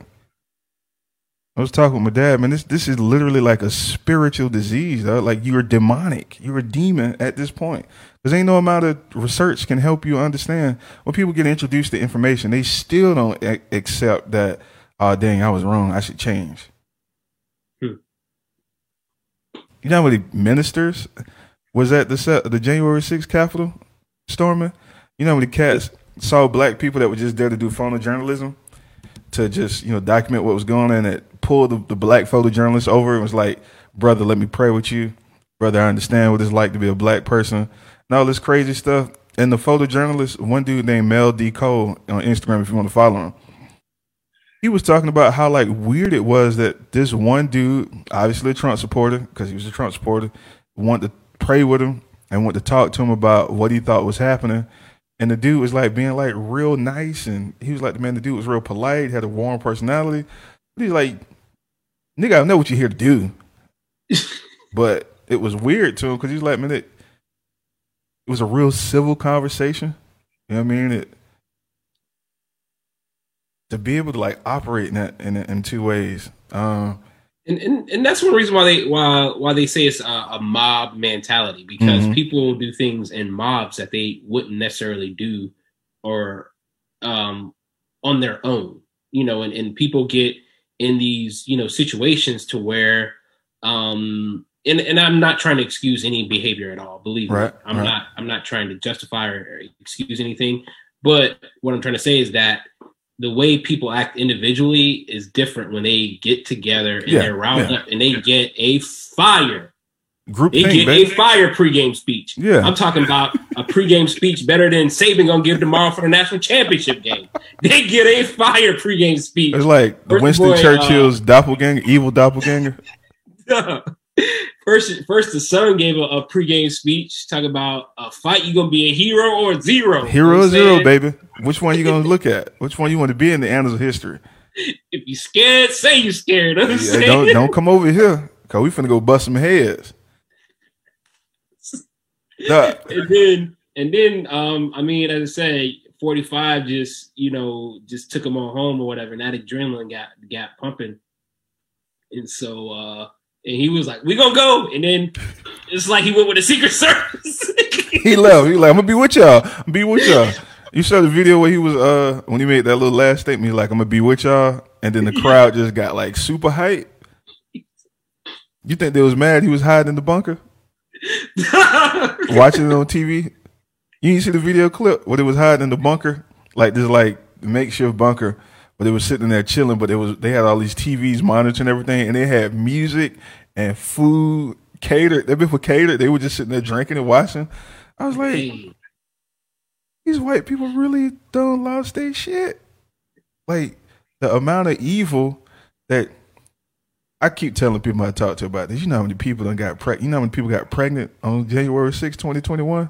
I was talking with my dad, man. This this is literally like a spiritual disease, though. Like you're demonic, you're a demon at this point. Because ain't no amount of research can help you understand. When people get introduced to information, they still don't a- accept that. Oh, dang, I was wrong. I should change. You know how many ministers was at the the January 6th Capitol storming? You know how many cats saw black people that were just there to do photojournalism? to just you know document what was going on and it pulled the, the black photojournalist over and was like brother let me pray with you. Brother i understand what it's like to be a black person. And all this crazy stuff. And the photojournalist one dude named mel d. Cole on instagram if you want to follow him he was talking about how like weird it was that this one dude obviously a trump supporter because he was a trump supporter wanted to pray with him and wanted to talk to him about what he thought was happening and the dude was like being like real nice, and he was like the man. The dude was real polite, had a warm personality. But he's like, nigga, I know what you're here to do. (laughs) but it was weird to him because he's like, man, it, it was a real civil conversation. You know what I mean? It, to be able to like operate in that in, in two ways. Um, and, and and that's one reason why they why why they say it's a, a mob mentality because Mhm. people do things in mobs that they wouldn't necessarily do or um on their own you know and, and people get in these you know situations to where um and, and i'm not trying to excuse any behavior at all believe Right, me i'm right. not i'm not trying to justify or excuse anything but what i'm trying to say is that the way people act individually is different when they get together and Yeah, they're rounded yeah. up and they get a fire. group They thing, get baby. a fire pregame speech. Yeah. I'm talking about a pregame speech better than Saban gonna give tomorrow for the national championship game. They get a fire pregame speech. It's like First Winston boy, uh, Churchill's doppelganger, evil doppelganger. (laughs) first, first the son gave a, a pregame speech talking about a fight. You gonna be a hero or zero? Hero or zero, baby. Which one you gonna (laughs) look at? Which one you want to be in the annals of history? If you scared, say you scared. I'm Yeah, saying? don't don't come over here, cause we finna go bust some heads. (laughs) Duh. and then and then um I mean as I say 45 just you know just took him on home or whatever and that adrenaline got got pumping and so uh and he was like we gonna go and then it's like he went with the secret (laughs) service He left. He like, I'm gonna be with y'all. I'm be with y'all. You saw the video where he was uh when he made that little last statement. He like, I'm gonna be with y'all, and then the crowd just got like super hype. You think they was mad he was hiding in the bunker, (laughs) watching it on TV? You didn't see the video clip where they was hiding in the bunker, like this like makeshift bunker, where they was sitting there chilling, but it was they had all these TVs monitoring everything, and they had music and food catered. They been for catered. They were just sitting there drinking and watching. I was like, Hey, these white people really don't lost their shit. Like the amount of evil that I keep telling people I talk to about this. You know how many people done got pregnant? You know how many people got pregnant on January 6, 2021?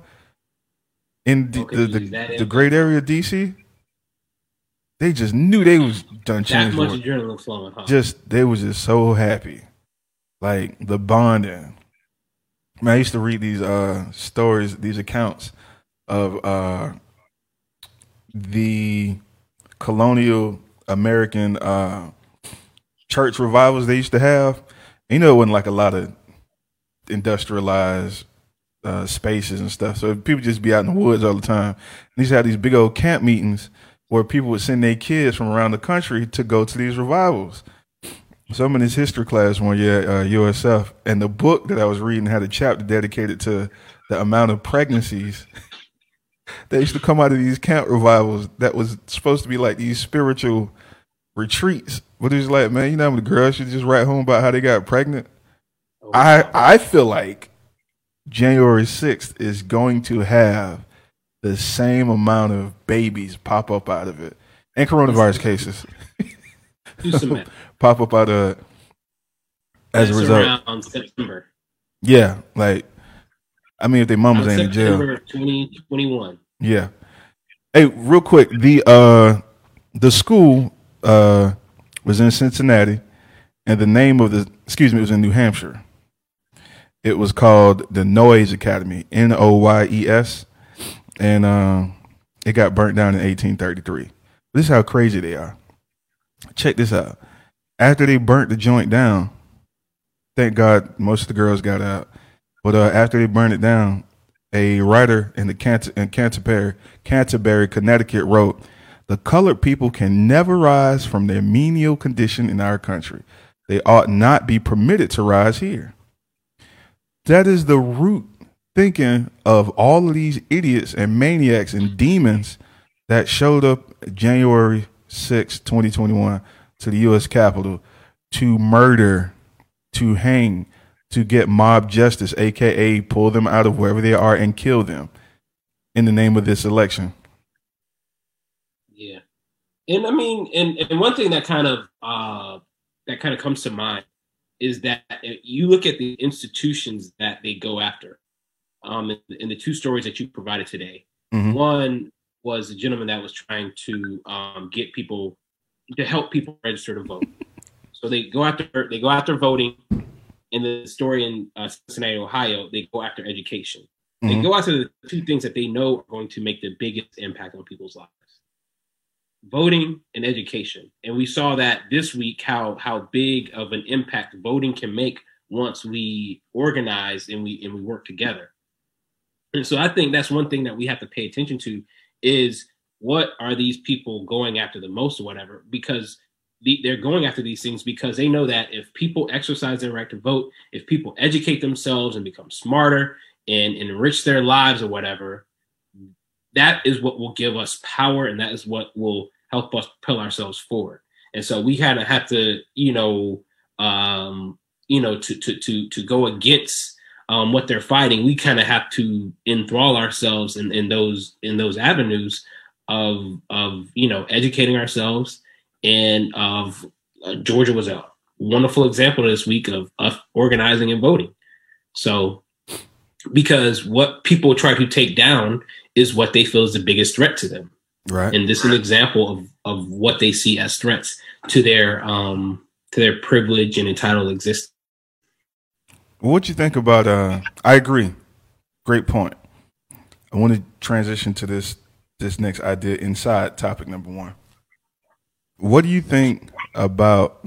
In the, Okay, the, use the, the great area of DC? They just knew they was done that much adrenaline flowing huh? Just they was just so happy. Like the bonding. Man, I used to read these uh stories, these accounts of uh the colonial American uh church revivals they used to have. You know, it wasn't like a lot of industrialized uh, spaces and stuff. So people just be out in the woods all the time. And these had these big old camp meetings where people would send their kids from around the country to go to these revivals. So I'm in this history class one year at uh, USF, and the book that I was reading had a chapter dedicated to the amount of pregnancies (laughs) that used to come out of these camp revivals that was supposed to be like these spiritual retreats. But it was like, man, you know the girls should just write home about how they got pregnant? Oh, I I feel like January 6th is going to have the same amount of babies pop up out of it and coronavirus cases some. (laughs) pop up out of as a result. around September Yeah, like I mean, if their mamas Around ain't in jail, September 2021 yeah. Hey, real quick, the uh the school uh was in Cincinnati, and the name of the excuse me it was in New Hampshire. It was called the Noyes Academy, N O Y E S, and uh, it got burnt down in 1833. This is how crazy they are. Check this out. After they burnt the joint down, thank God most of the girls got out. But uh, after they burned it down, a writer in the Canter- in Canterbury, Canterbury, Connecticut wrote, "The colored people can never rise from their menial condition in our country. They ought not be permitted to rise here." That is the root thinking of all of these idiots and maniacs and demons that showed up January 6, 2021 to the US Capitol to murder, to hang, to get mob justice, aka pull them out of wherever they are and kill them in the name of this election. Yeah, and I mean, and and one thing that kind of uh that kind of comes to mind is that you look at the institutions that they go after. Um, in, in the two stories that you provided today, Mhm. one was a gentleman that was trying to um, get people to help people register to vote. so they go after they go after voting. In the story in uh, Cincinnati, Ohio, they go after education. They Mhm. go after the two things that they know are going to make the biggest impact on people's lives voting and education. And we saw that this week how how big of an impact voting can make once we organize and we and we work together. And so I think that's one thing that we have to pay attention to is what are these people going after the most or whatever because the, they're going after these things because they know that if people exercise their right to vote, if people educate themselves and become smarter and enrich their lives or whatever, that is what will give us power and that is what will help us propel ourselves forward. And so we kind of have to, you know, um, you know, to to to to go against um, what they're fighting. We kind of have to enthrall ourselves in, in those in those avenues of of you know educating ourselves and of uh, Georgia was a wonderful example this week of of organizing and voting. So because what people try to take down is what they feel is the biggest threat to them Right. and this is an example of of what they see as threats to their um to their privilege and entitled existence. What do you think about? Uh, I agree. Great point. I want to transition to this this next idea inside topic number one. What do you think about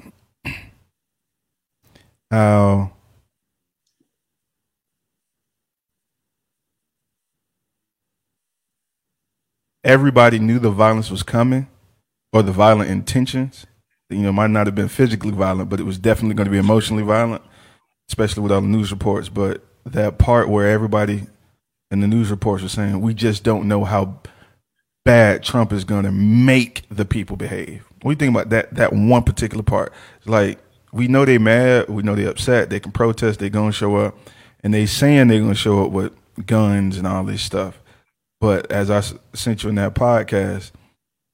how everybody knew the violence was coming or the violent intentions? You know, might not have been physically violent, but it was definitely going to be emotionally violent especially with all the news reports, but that part where everybody in the news reports are saying we just don't know how bad Trump is going to make the people behave. What do you think about that? That one particular part. Like we know they're mad, we know they're upset, they can protest, they gonna show up, and they saying they're gonna show up with guns and all this stuff. But as I sent you in that podcast,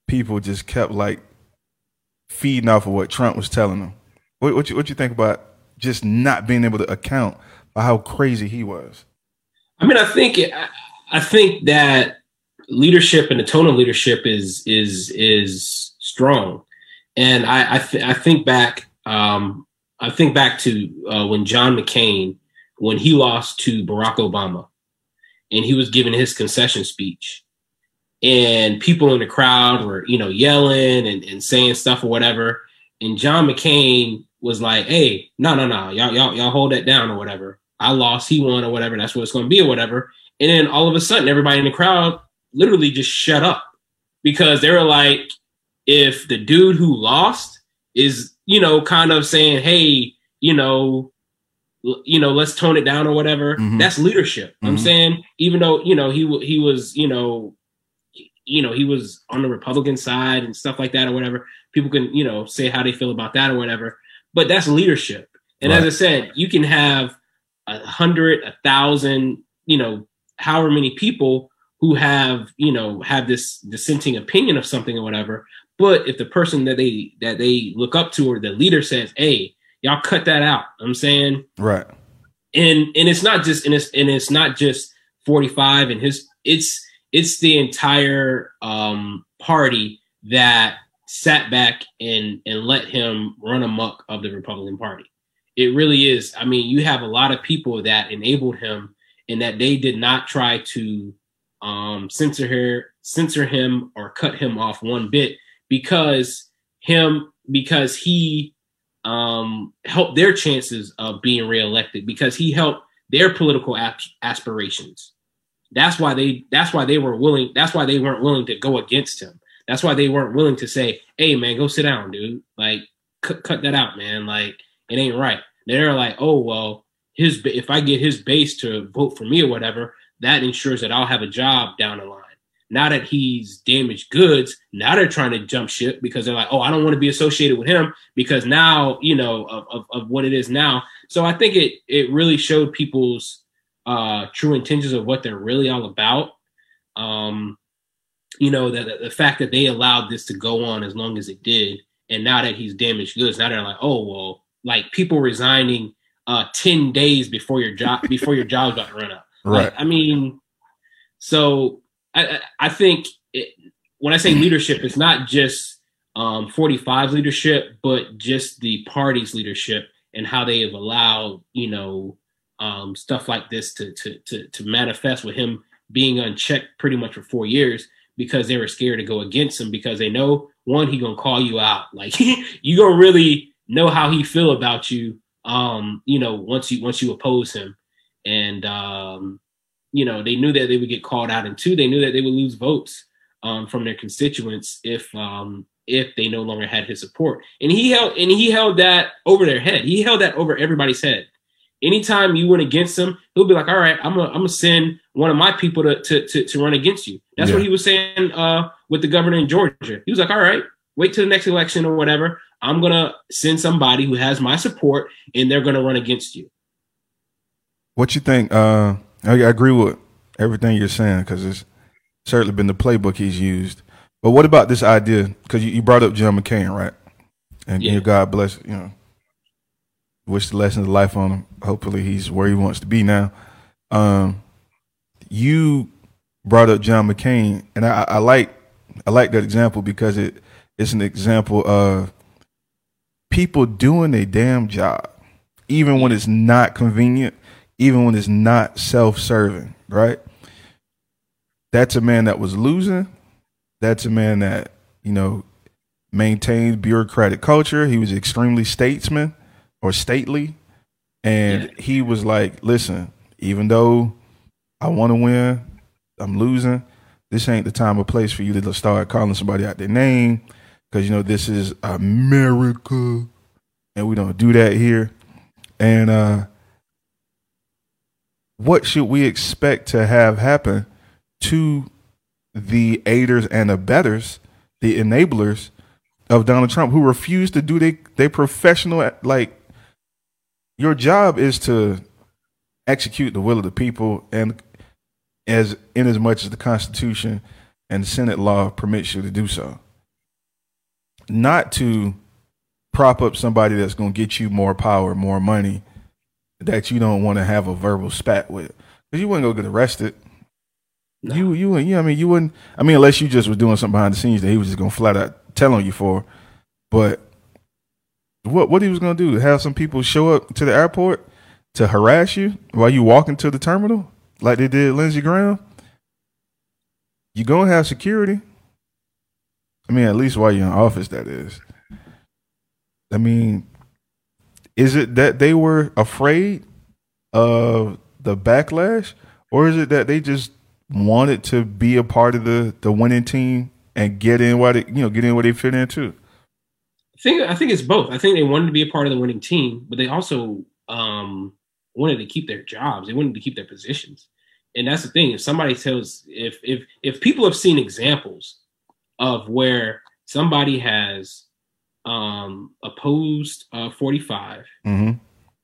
people just kept like feeding off of what Trump was telling them. What, what you what you think about just not being able to account for how crazy he was? I mean, I think it, I, I think that leadership and the tone of leadership is is is strong, and I I, th- I think back um, I think back to uh, when John McCain when he lost to Barack Obama, and he was giving his concession speech, and people in the crowd were you know yelling and, and saying stuff or whatever, and John McCain was like, "Hey, no, no, no, y'all, y'all, y'all hold that down or whatever. I lost, he won or whatever. That's what it's going to be or whatever." And then all of a sudden, everybody in the crowd literally just shut up because they were like, "If the dude who lost is, you know, kind of saying, hey, you know." l- You know, let's tone it down or whatever. Mhm. That's leadership. I'm Mhm. saying, even though you know he w- he was, you know, you know he was on the Republican side and stuff like that or whatever. People can you know say how they feel about that or whatever but that's leadership. And as I said, you can have a hundred, a thousand, you know, however many people who have, you know, have this dissenting opinion of something or whatever. But if the person that they that they look up to or the leader says, "Hey, y'all cut that out," I'm saying, Right. and and it's not just and it's and it's not just 45 and his it's it's the entire um party that sat back and and let him run amok of the Republican Party. It really is. I mean, you have a lot of people that enabled him and that they did not try to um censor her censor him or cut him off one bit because him because he um, helped their chances of being reelected because he helped their political aspirations. That's why they. That's why they were willing. That's why they weren't willing to go against him. That's why they weren't willing to say, "Hey, man, go sit down, dude. Like, cut, cut that out, man. Like, it ain't right." They're like, "Oh well, his if I get his base to vote for me or whatever, that ensures that I'll have a job down the line." Now that he's damaged goods, now they're trying to jump ship because they're like, "Oh, I don't want to be associated with him." because now you know of, of, of what it is now so i think it it really showed people's uh true intentions of what they're really all about um you know that the fact that they allowed this to go on as long as it did and now that he's damaged goods now they're like oh well like people resigning uh 10 days before your job before your job's about to run out Right. i mean so i i think it, when i say leadership it's not just um, 45's leadership, but just the party's leadership and how they have allowed, you know, um, stuff like this to, to to to manifest with him being unchecked pretty much for four years because they were scared to go against him because they know one he gonna call you out (laughs) like you gonna really know how he feel about you um you know once you once you oppose him and um you know they knew that they would get called out and two they knew that they would lose votes um from their constituents if um if they no longer had his support. And he held and he held that over their head. He held that over everybody's head. Anytime you went against him he'll be like all right i'm gonna, I'm gonna send one of my people to, to to to run against you. That's what he was saying uh with the governor in georgia. He was like all right wait till the next election or whatever. I'm gonna send somebody who has my support and they're gonna run against you What you think? Uh, I, I agree with everything you're saying because it's certainly been the playbook he's used. But what about this idea? Because you, you brought up John McCain, right? And Yeah. you know, God bless, you know, wish the lessons of life on him. Hopefully, he's where he wants to be now. Um, you brought up John McCain, and I, I like I like that example because it it's an example of people doing a damn job, even when it's not convenient, even when it's not self-serving, right? That's a man that was losing. That's a man that you know maintained bureaucratic culture. He was extremely statesman or stately, and he was like, "Listen, even though I want to win, I'm losing. This ain't the time or place for you to start calling somebody out their name because you know this is America, and we don't do that here." And uh, what should we expect to have happen to the aiders and abettors, the enablers of Donald Trump, who refuse to do they they professional like your job is to execute the will of the people and as in as much as the Constitution and Senate law permits you to do so. Not to prop up somebody that's going to get you more power, more money that you don't want to have a verbal spat with. Because you wouldn't go get arrested. No. You you wouldn't- you I mean you wouldn't I mean unless you just was doing something behind the scenes that he was just gonna flat out tell on you for. But what what he was gonna do? Have some people show up to the airport to harass you while you walking to the terminal like they did Lindsey Graham? You gonna have security. I mean, at least while you're in office, that is. I mean, is it that they were afraid of the backlash, or is it that they just wanted to be a part of the the winning team and get in where they you know get in where they fit in too? I think I think it's both. I think they wanted to be a part of the winning team, but they also um, wanted to keep their jobs. They wanted to keep their positions, and that's the thing. If somebody tells, if if if people have seen examples of where somebody has um, opposed uh, 45 Mm-hmm.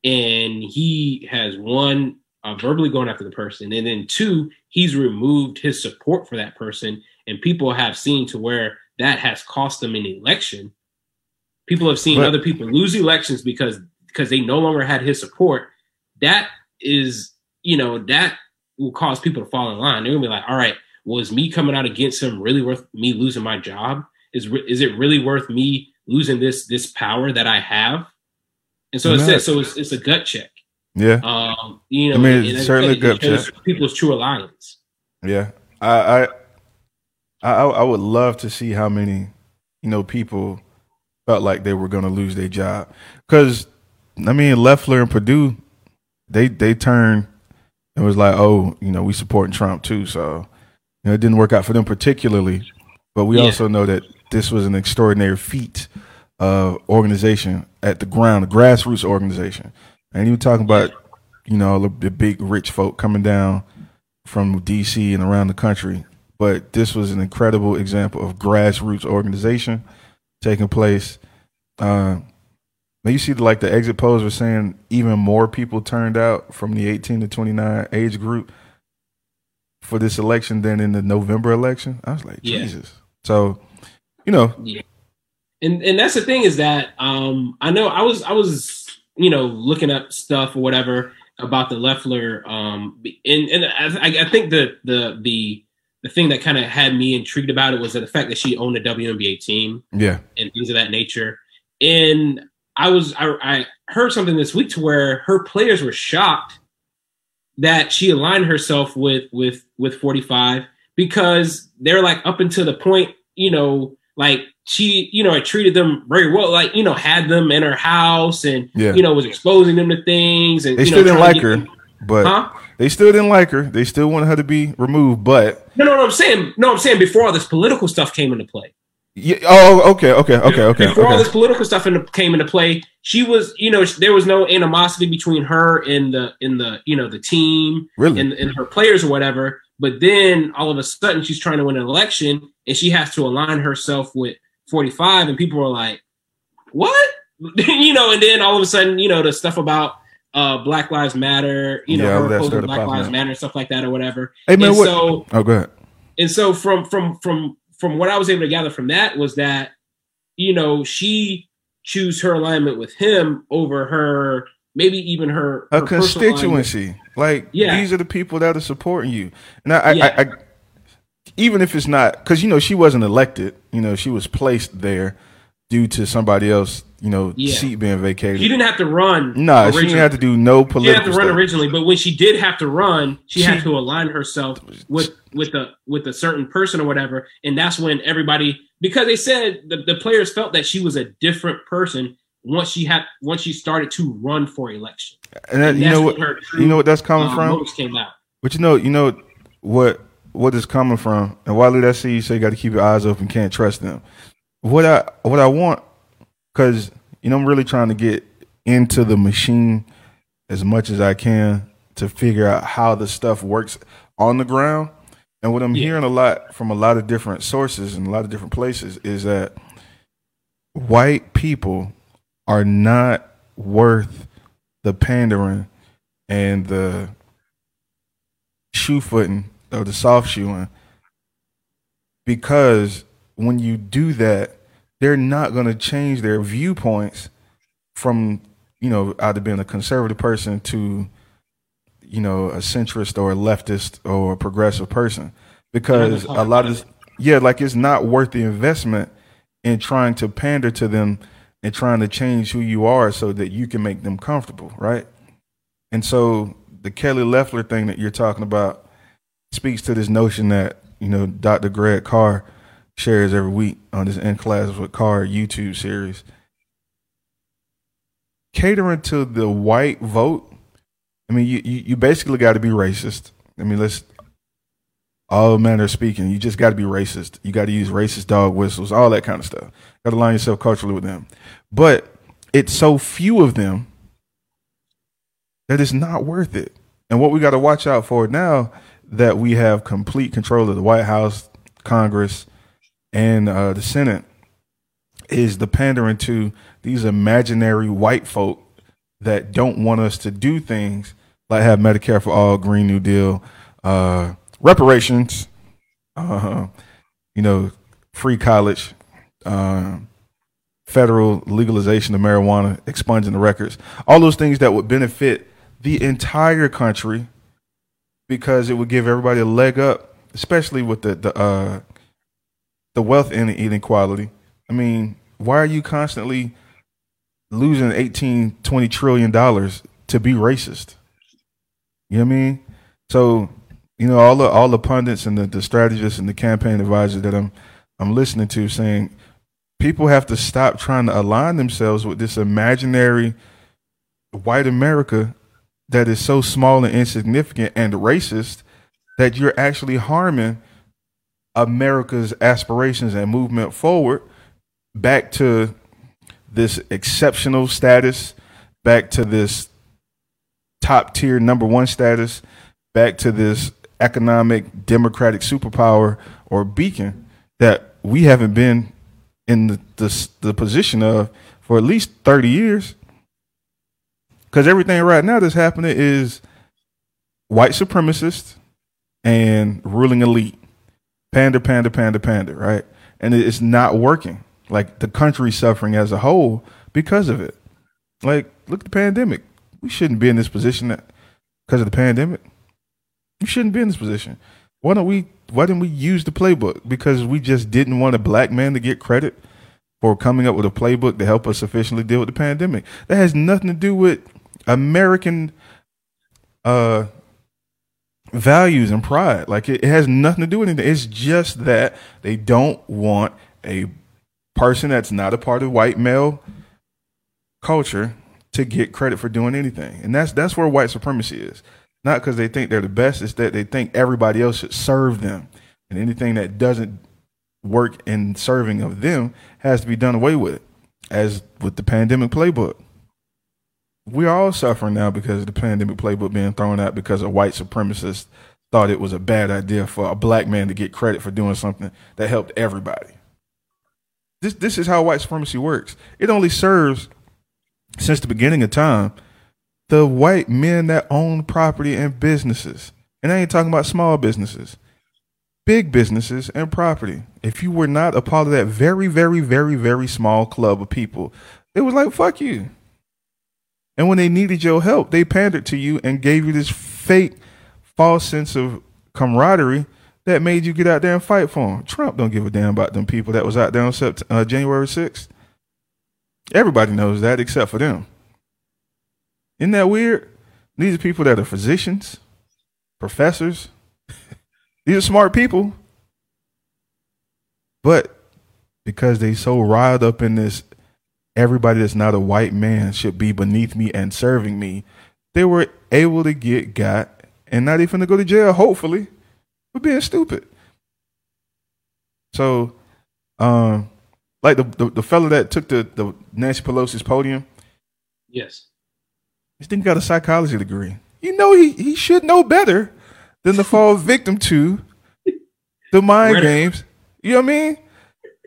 and he has one uh, verbally going after the person, and then two, he's removed his support for that person, and people have seen to where that has cost them an election. People have seen But- other people lose elections because because they no longer had his support. That is, you know, that will cause people to fall in line. They're gonna be like, all right, was me coming out against him really worth me losing my job? Is re- is it really worth me losing this this power that I have? And so it's so it's, it's a gut check. Yeah, Um, you know, I mean, it's and certainly it gut check. people's true alliance. yeah. I I I, I would love to see how many you know people felt like they were going to lose their job because I mean Loeffler and Perdue they they turned and was like oh you know we supporting Trump too so you know it didn't work out for them particularly but we Yeah. also know that this was an extraordinary feat of organization at the ground, a grassroots organization. And you were talking about, you know, the, the big rich folk coming down from DC and around the country. But this was an incredible example of grassroots organization taking place. Uh, you see, like the exit polls were saying, even more people turned out from the 18 to 29 age group for this election than in the November election. I was like, Yeah. Jesus. So, you know, Yeah. and and that's the thing is that um I know I was I was you know looking up stuff or whatever about the Loeffler um and and I, I think the the the the thing that kind of had me intrigued about it was the fact that she owned a WNBA team yeah, and things of that nature. And I was I, I heard something this week to where her players were shocked that she aligned herself with with with 45 because they're like up until the point, you know, like she, you know, treated them very well, like, you know, had them in her house and Yeah. you know, was exposing them to things and They you still know, didn't like her, them- but Huh? they still didn't like her. They still wanted her to be removed, but No, no, no, I'm saying no, I'm saying before all this political stuff came into play. yeah, oh, okay, okay, okay, okay, Before all this political stuff into, came into play, she was, you know, there was no animosity between her and the in the you know the team Really? and, and her players or whatever. But then all of a sudden, she's trying to win an election and she has to align herself with 45, and people are like, "What?" (laughs) you know, and then all of a sudden, you know, the stuff about uh, Black Lives Matter, you know, Yeah, her opposing Black Lives. Matter and stuff like that or whatever. Hey man, and what? so oh, good and so from from from from what I was able to gather from that was that you know she choose her alignment with him over her maybe even her, A her alignment. constituency, like Yeah. these are the people that are supporting you. And I, I, Yeah. I, I even if it's not, because you know she wasn't elected. You know she was placed there due to somebody else. You know, Yeah. seat being vacated. She didn't have to run. Nah, she didn't have to do no political. She didn't have to run stuff. originally, but when she did have to run, she, She- had to align herself with with a with a certain person or whatever, and that's when everybody because they said the, the players felt that she was a different person once she had once she started to run for election. And that, And you know what? You know what that's coming uh, from? came out. But you know, you know what what is coming from, and Wally that see you say you got to keep your eyes open, can't trust them. What I what I want, because you know I'm really trying to get into the machine as much as I can to figure out how the stuff works on the ground. And what I'm Yeah. hearing a lot from a lot of different sources and a lot of different places is that white people are not worth the pandering and the shoe footing or the soft shoeing because when you do that, they're not going to change their viewpoints from you know either being a conservative person to you know a centrist or a leftist or a progressive person. Because a lot of this, yeah like it's not worth the investment in trying to pander to them and trying to change who you are so that you can make them comfortable right? And so the Kelly Loeffler thing that you're talking about speaks to this notion that you know Dr. Greg Carr shares every week on his In Class with Carr YouTube series. Catering to the white vote, I mean, you you, basically got to be racist. I mean, let's all manner of speaking. You just got to be racist. You got to use racist dog whistles, all that kind of stuff. Got to align yourself culturally with them. But it's so few of them that it's not worth it. And what we got to watch out for now that we have complete control of the White House, Congress, and uh, the Senate is the pandering to these imaginary white folk that don't want us to do things like have Medicare for all, Green New Deal, uh, reparations, uh, you know, free college, uh, federal legalization of marijuana, expunging the records, all those things that would benefit the entire country because it would give everybody a leg up, especially with the the uh, the wealth in- inequality. I mean, why are you constantly losing 18, 20 trillion dollars to be racist? You know what I mean? So, you know, all the all the pundits and the, the strategists and the campaign advisors that I'm I'm listening to saying people have to stop trying to align themselves with this imaginary white America that is so small and insignificant and racist that you're actually harming America's aspirations and movement forward back to this exceptional status, back to this top tier number one status, back to this economic democratic superpower or beacon that we haven't been in the, the, the position of for at least 30 years. Because everything right now that's happening is white supremacists and ruling elite. Panda, panda, panda, panda, right? And it's not working. Like the country's suffering as a whole because of it. Like, look at the pandemic. We shouldn't be in this position because of the pandemic. We shouldn't be in this position. Why don't we? Why didn't we use the playbook? Because we just didn't want a black man to get credit for coming up with a playbook to help us sufficiently deal with the pandemic. That has nothing to do with American uh values and pride. Like it, it has nothing to do with anything. It's just that they don't want a person that's not a part of white male culture to get credit for doing anything. And that's that's where white supremacy is. Not because they think they're the best, it's that they think everybody else should serve them. And anything that doesn't work in serving of them has to be done away with. As with the pandemic playbook. We are all suffering now because of the pandemic playbook being thrown out because a white supremacist thought it was a bad idea for a black man to get credit for doing something that helped everybody. This this is how white supremacy works. It only serves since the beginning of time the white men that own property and businesses. And I ain't talking about small businesses. Big businesses and property. If you were not a part of that very, very, very, very small club of people, it was like, fuck you. And when they needed your help, they pandered to you and gave you this fake, false sense of camaraderie that made you get out there and fight for them. Trump don't give a damn about them people that was out there on Sept- uh, January 6th. Everybody knows that except for them. Isn't that weird? These are people that are physicians, professors. (laughs) These are smart people. But because they so riled up in this everybody that's not a white man should be beneath me and serving me, they were able to get got and not even to go to jail, hopefully, for being stupid. So, um, like the, the the fellow that took the the Nancy Pelosi's podium, Yes. this thing got a psychology degree. You know he he should know better than to fall (laughs) victim to the mind Right. games. You know what I mean?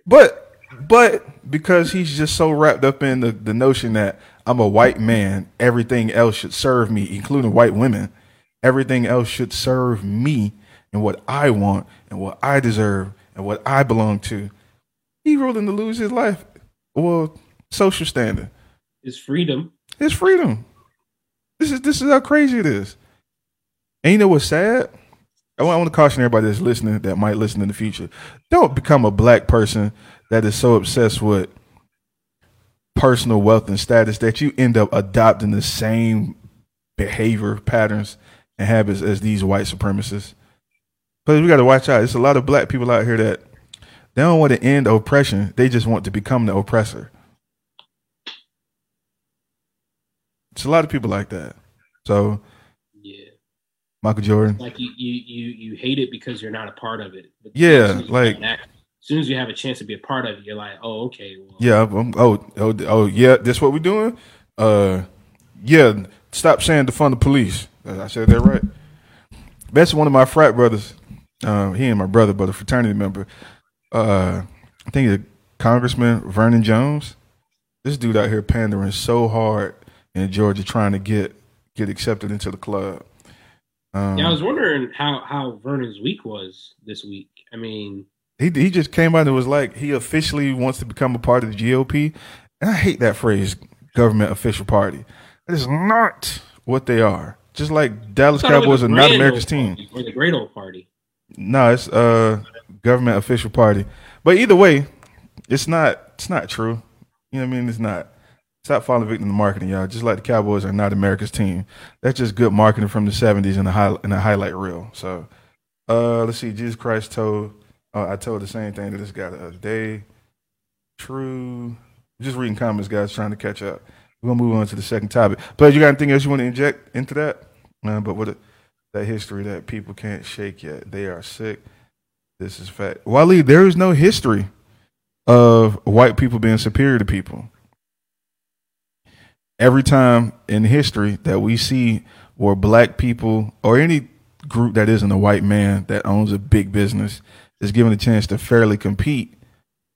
But but because he's just so wrapped up in the, the notion that I'm a white man, everything else should serve me, including white women. Everything else should serve me and what I want and what I deserve and what I belong to. He willing to lose his life. Well, social standing. Is freedom. It's freedom. This is this is how crazy it is. And you know what's sad? I want, I want to caution everybody that's listening that might listen in the future. Don't become a black person that is so obsessed with personal wealth and status that you end up adopting the same behavior patterns and habits as these white supremacists. But we got to watch out. There's a lot of black people out here that they don't want to end oppression. They just want to become the oppressor. It's a lot of people like that. So Yeah. Michael Jordan, Like you, you, you, you hate it because you're not a part of it. Yeah, as soon as you like- as soon as you have a chance to be a part of it, you're like, oh, okay. Well, yeah, I'm, oh, oh, oh, yeah, this what we're doing? Uh, yeah, stop saying defund the police. Uh, I said that right. That's one of my frat brothers. Uh, he and my brother, but a fraternity member. Uh, I think it's Congressman Vernon Jones. This dude out here pandering so hard in Georgia, trying to get get accepted into the club. Um, Yeah, I was wondering how how Vernon's week was this week. I mean, he he just came out and was like he officially wants to become a part of the GOP, and I hate that phrase, government official party. That is not what they are. Just like Dallas I thought it Cowboys are not America's team. Or the Great Old Party. No, it's uh government official party. But either way, it's not it's not true. You know what I mean? It's not. Stop falling victim to marketing, y'all. Just like the Cowboys are not America's team. That's just good marketing from the seventies in a high in a highlight reel. So uh let's see, Jesus Christ told uh, I told the same thing to this guy the other day. True. Just reading comments, guys, trying to catch up. We're gonna move on to the second topic. But you got anything else you want to inject into that? Uh, but what that history that people can't shake yet. They are sick. This is fact. Wally, there is no history of white people being superior to people. Every time in history that we see where black people or any group that isn't a white man that owns a big business is given a chance to fairly compete,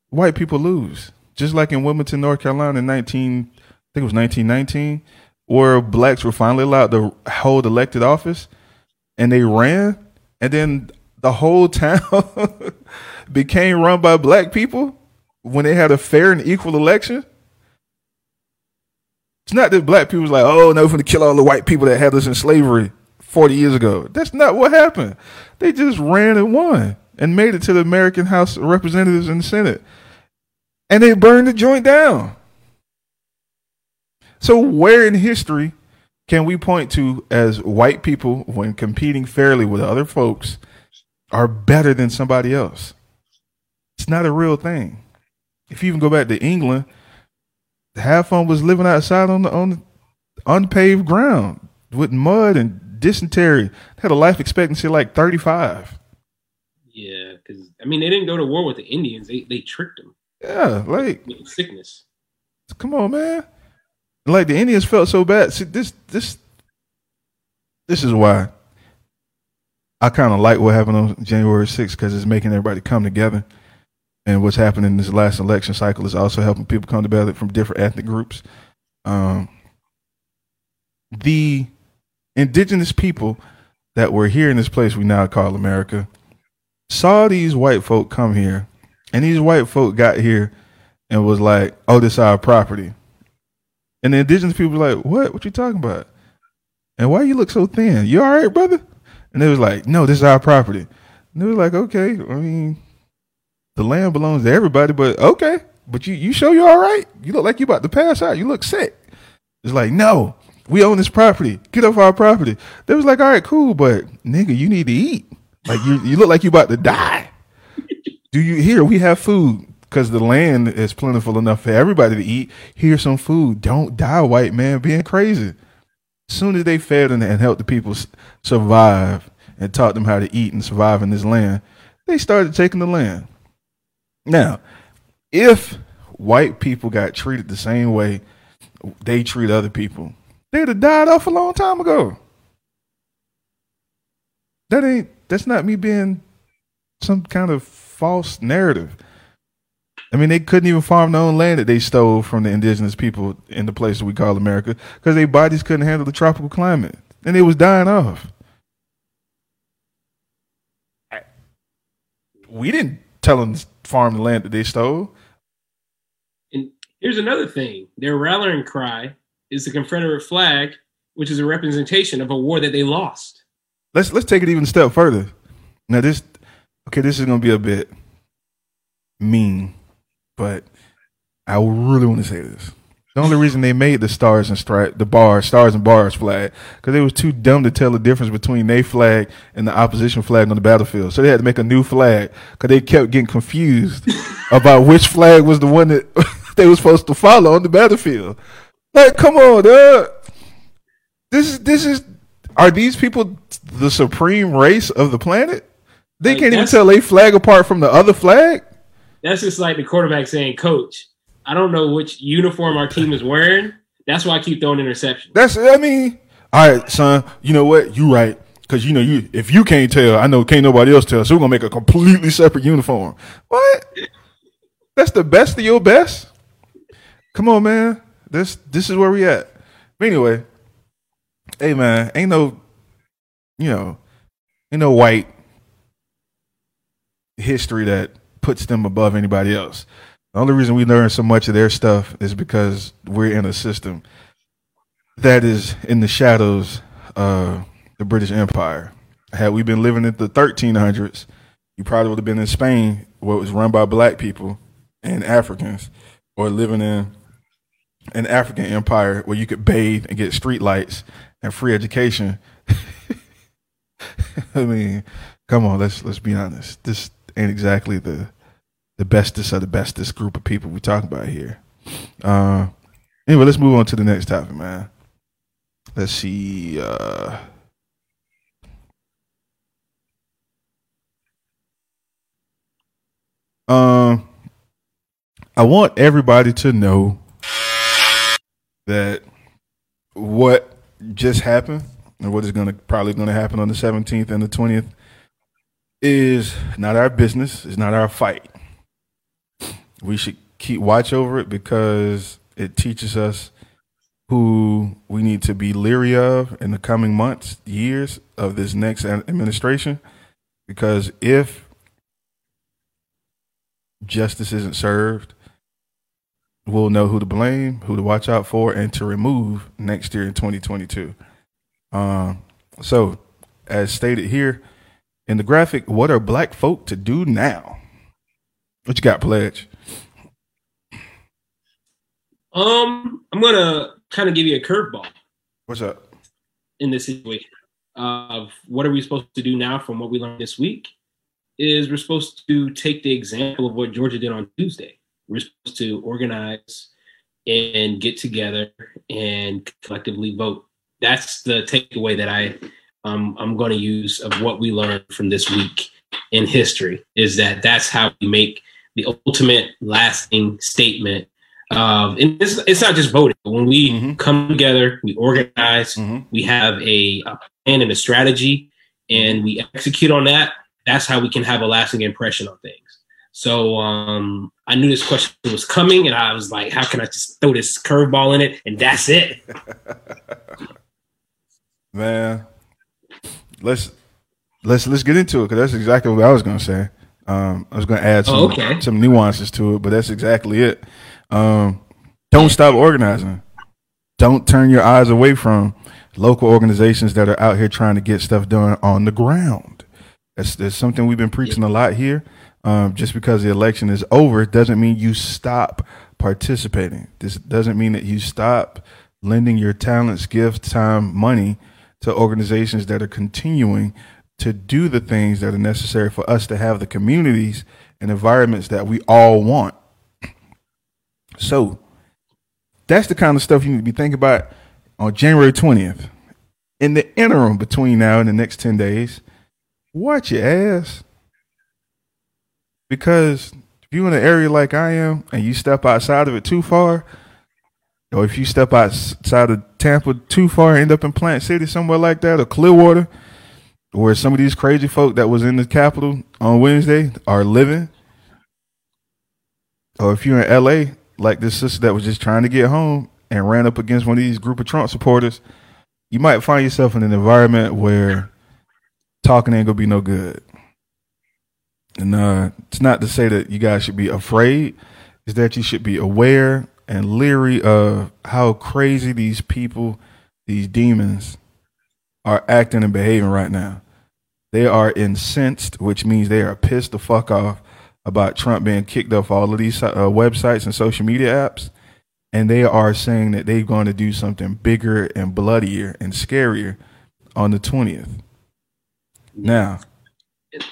white people lose. Just like in Wilmington, North Carolina in 19, I think it was 1919, where blacks were finally allowed to hold elected office and they ran, and then the whole (laughs) town (laughs) became run by black people when they had a fair and equal election. It's not that black people was like, oh, no, we're going to kill all the white people that had us in slavery 40 years ago. That's not what happened. They just ran and won and made it to the American House of Representatives and the Senate. And they burned the joint down. So, where in history can we point to as white people when competing fairly with other folks are better than somebody else? It's not a real thing. If you even go back to England, half of them was living outside on the on the unpaved ground with mud and dysentery. They had a life expectancy like thirty five. Yeah, because I mean they didn't go to war with the Indians. They they tricked them Yeah, like sickness. come on, man. Like the Indians felt so bad. See, this this this is why I kind of like what happened on January 6th because it's making everybody come together. And what's happening in this last election cycle is also helping people come together from different ethnic groups. Um, the indigenous people that were here in this place we now call America saw these white folk come here, and these white folk got here and was like, "Oh, this is our property," and the indigenous people were like, "What? What you talking about?" And why you look so thin? You all right, brother? And they was like, "No, this is our property." And they was like, "Okay, I mean, the land belongs to everybody, but okay, but you you show you all right? You look like you about to pass out. You look sick." It's like, "No, we own this property. Get off our property." They was like, "All right, cool, but nigga, you need to eat. Like you you look like you about to die." Do you here? We have food because the land is plentiful enough for everybody to eat. Here's some food. Don't die, white man, being crazy. As soon as they fed and, and helped the people survive and taught them how to eat and survive in this land, they started taking the land. Now, if white people got treated the same way they treat other people, they'd have died off a long time ago. That ain't. That's not me being some kind of false narrative. I mean, they couldn't even farm their own land that they stole from the indigenous people in the place that we call America because their bodies couldn't handle the tropical climate and they was dying off. We didn't tell them to farm the land that they stole. And here's another thing: their rallying cry is the Confederate flag, which is a representation of a war that they lost. Let's let's take it even a step further. Now this, okay, this is gonna be a bit mean, but I really want to say this. The only reason they made the stars and stripe, the bars, stars and bars flag, because they was too dumb to tell the difference between their flag and the opposition flag on the battlefield. So they had to make a new flag because they kept getting confused (laughs) about which flag was the one that (laughs) they were supposed to follow on the battlefield. Like, come on, dog. This is this is. Are these people the supreme race of the planet? They Like, can't even tell a flag apart from the other flag. That's just like the quarterback saying, "Coach, I don't know which uniform our team is wearing. That's why I keep throwing interceptions." That's I mean, all right, son. You know what? You right. Cause you know you if you can't tell, I know can't nobody else tell. So we're gonna make a completely separate uniform. What? That's the best of your best. Come on, man. This this is where we at. But anyway, hey man, ain't no, you know, ain't no white history that puts them above anybody else. The only reason we learn so much of their stuff is because we're in a system that is in the shadows of the British Empire. Had we been living in the 1300s, you probably would have been in Spain, where it was run by black people and Africans, or living in an African empire where you could bathe and get street lights and free education. (laughs) (laughs) I mean, come on, let's let's be honest. This ain't exactly the the bestest of the bestest group of people we talk about here. Uh, anyway, let's move on to the next topic, man. Let's see. Uh, um, I want everybody to know that what just happened and what is going to probably going to happen on the 17th and the 20th is not our business. It's not our fight. We should keep watch over it because it teaches us who we need to be leery of in the coming months, years of this next administration. Because if justice isn't served, we'll know who to blame, who to watch out for, and to remove next year in 2022. Um, so, as stated here in the graphic, what are black folk to do now? What you got, Pledge? Um, I'm gonna kind of give you a curveball. What's up? in this situation of what are we supposed to do now from what we learned this week is we're supposed to take the example of what Georgia did on Tuesday. We're supposed to organize and get together and collectively vote. That's the takeaway that I um, I'm going to use of what we learned from this week in history is that that's how we make the ultimate lasting statement of and it's, it's not just voting when we Mhm. come together we organize Mhm. we have a, a plan and a strategy and we execute on that that's how we can have a lasting impression on things so um, i knew this question was coming and i was like how can i just throw this curveball in it and that's it (laughs) Man, let's let's let's get into it because that's exactly what I was gonna say. Um, I was gonna add some Oh, okay. some nuances to it, but that's exactly it. Um, don't stop organizing. Don't turn your eyes away from local organizations that are out here trying to get stuff done on the ground. That's, that's something we've been preaching a lot here. Um, just because the election is over doesn't mean you stop participating. This doesn't mean that you stop lending your talents, gift, time, money to organizations that are continuing to do the things that are necessary for us to have the communities and environments that we all want. (clears throat) So that's the kind of stuff you need to be thinking about on January 20th. In the interim between now and the next 10 days, watch your ass. Because if you're in an area like I am and you step outside of it too far, or if you step outside of Tampa too far, end up in Plant City, somewhere like that, or Clearwater, where some of these crazy folk that was in the Capitol on Wednesday are living, or if you're in LA, like this sister that was just trying to get home and ran up against one of these group of Trump supporters, you might find yourself in an environment where talking ain't gonna be no good. And uh, it's not to say that you guys should be afraid, it's that you should be aware and leery of how crazy these people, these demons, are acting and behaving right now. They are incensed, which means they are pissed the fuck off about Trump being kicked off all of these uh, websites and social media apps. And they are saying that they're going to do something bigger and bloodier and scarier on the 20th. Now,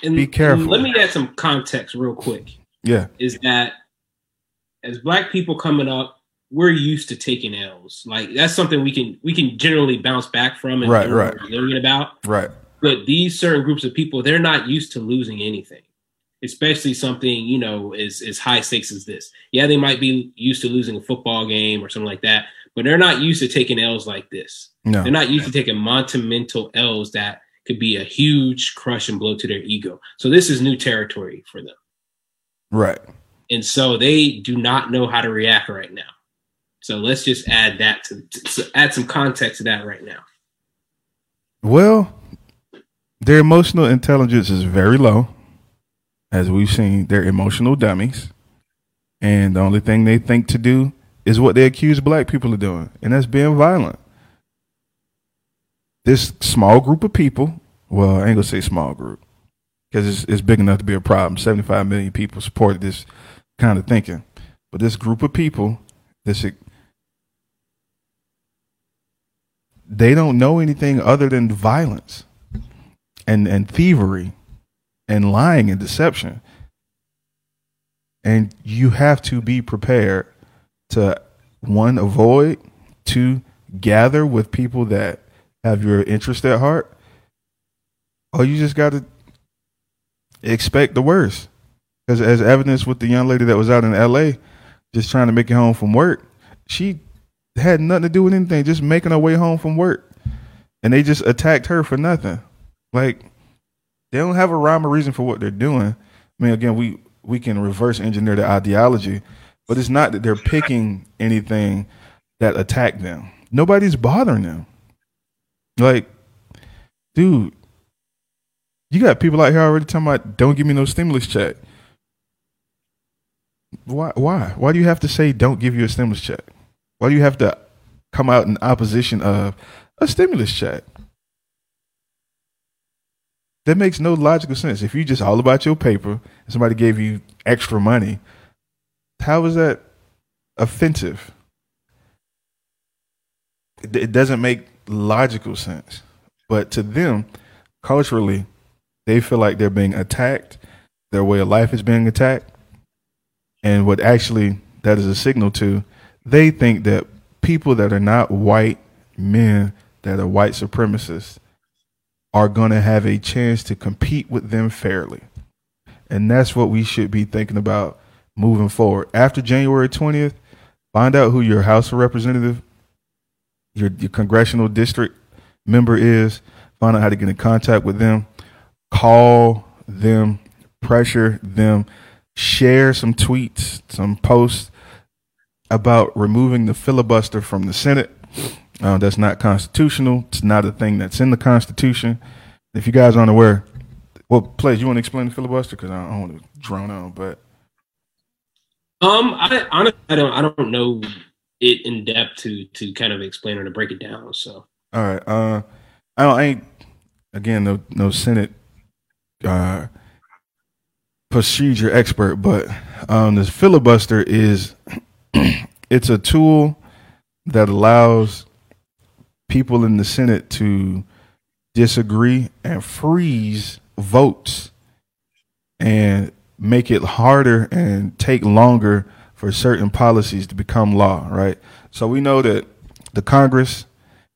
and, Be careful. and let me add some context real quick yeah, is that as black people coming up, we're used to taking L's. Like that's something we can we can generally bounce back from and Right, right. learning about. right. But these certain groups of people, they're not used to losing anything, especially something you know as as high stakes as this. Yeah, they might be used to losing a football game or something like that, but they're not used to taking L's like this. No, They're not used to taking monumental L's that could be a huge crush and blow to their ego. So this is new territory for them. right. And so they do not know how to react right now. So let's just add that to, to add some context to that right now. Well, their emotional intelligence is very low. As we've seen, they're emotional dummies. And the only thing they think to do is what they accuse black people of doing, and that's being violent. This small group of people, well, I ain't gonna say small group, because it's, it's big enough to be a problem. 75 million people supported this kind of thinking. But this group of people, this they don't know anything other than violence and and thievery and lying and deception. And you have to be prepared to one avoid two gather with people that have your interest at heart. Or you just got to expect the worst because as evidence with the young lady that was out in LA just trying to make it home from work she had nothing to do with anything, just making her way home from work. And they just attacked her for nothing. Like they don't have a rhyme or reason for what they're doing. I mean, again, we we can reverse engineer the ideology, but it's not that they're picking anything that attack them. Nobody's bothering them. Like, dude, you got people out here already talking about don't give me no stimulus check. Why why? Why do you have to say don't give you a stimulus check? Why do you have to come out in opposition of a stimulus check? That makes no logical sense. If you just all about your paper and somebody gave you extra money, how is that offensive? It, doesn't make logical sense. But to them, culturally, they feel like they're being attacked. Their way of life is being attacked. And what actually that is a signal to, they think that people that are not white men, that are white supremacists, are going to have a chance to compete with them fairly. And that's what we should be thinking about moving forward. After January 20th, find out who your House of Representative, your, your congressional district member is, find out how to get in contact with them, call them, pressure them, share some tweets, some posts about removing the filibuster from the Senate. Uh, that's not constitutional. It's not a thing that's in the Constitution. If you guys aren't aware, well, please, you want to explain the filibuster? Because I don't want to drone on, but Um, I honestly, I don't, I don't know it in depth to to kind of explain or to break it down. So All right. Uh, I don't. I ain't again no no Senate uh, procedure expert, but um, this filibuster is (clears throat) it's a tool that allows people in the Senate to disagree and freeze votes and make it harder and take longer for certain policies to become law, right? So we know that the Congress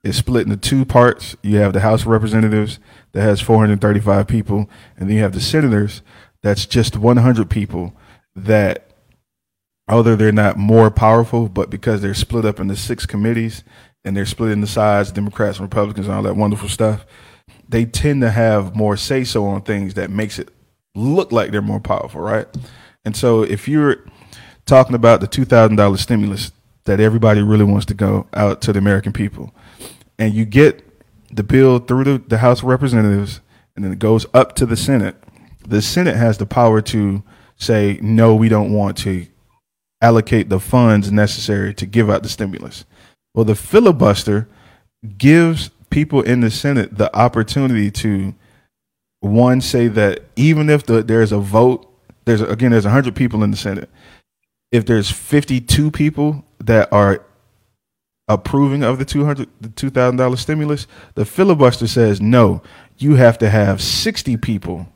is split into two parts. You have the House of Representatives that has 435 people, and then you have the Senators that's just 100 people that although they're not more powerful, but because they're split up into six committees and they're split into sides, Democrats and Republicans and all that wonderful stuff, they tend to have more say so on things that makes it look like they're more powerful, right? And so if you're talking about the two thousand dollar stimulus that everybody really wants to go out to the American people, and you get the bill through the, the House of Representatives, and then it goes up to the Senate, the Senate has the power to say, no, we don't want to allocate the funds necessary to give out the stimulus. Well, the filibuster gives people in the Senate the opportunity to one say that even if the, there's a vote, there's again there's 100 people in the Senate. If there's 52 people that are approving of the 200 the $2000 stimulus, the filibuster says no, you have to have 60 people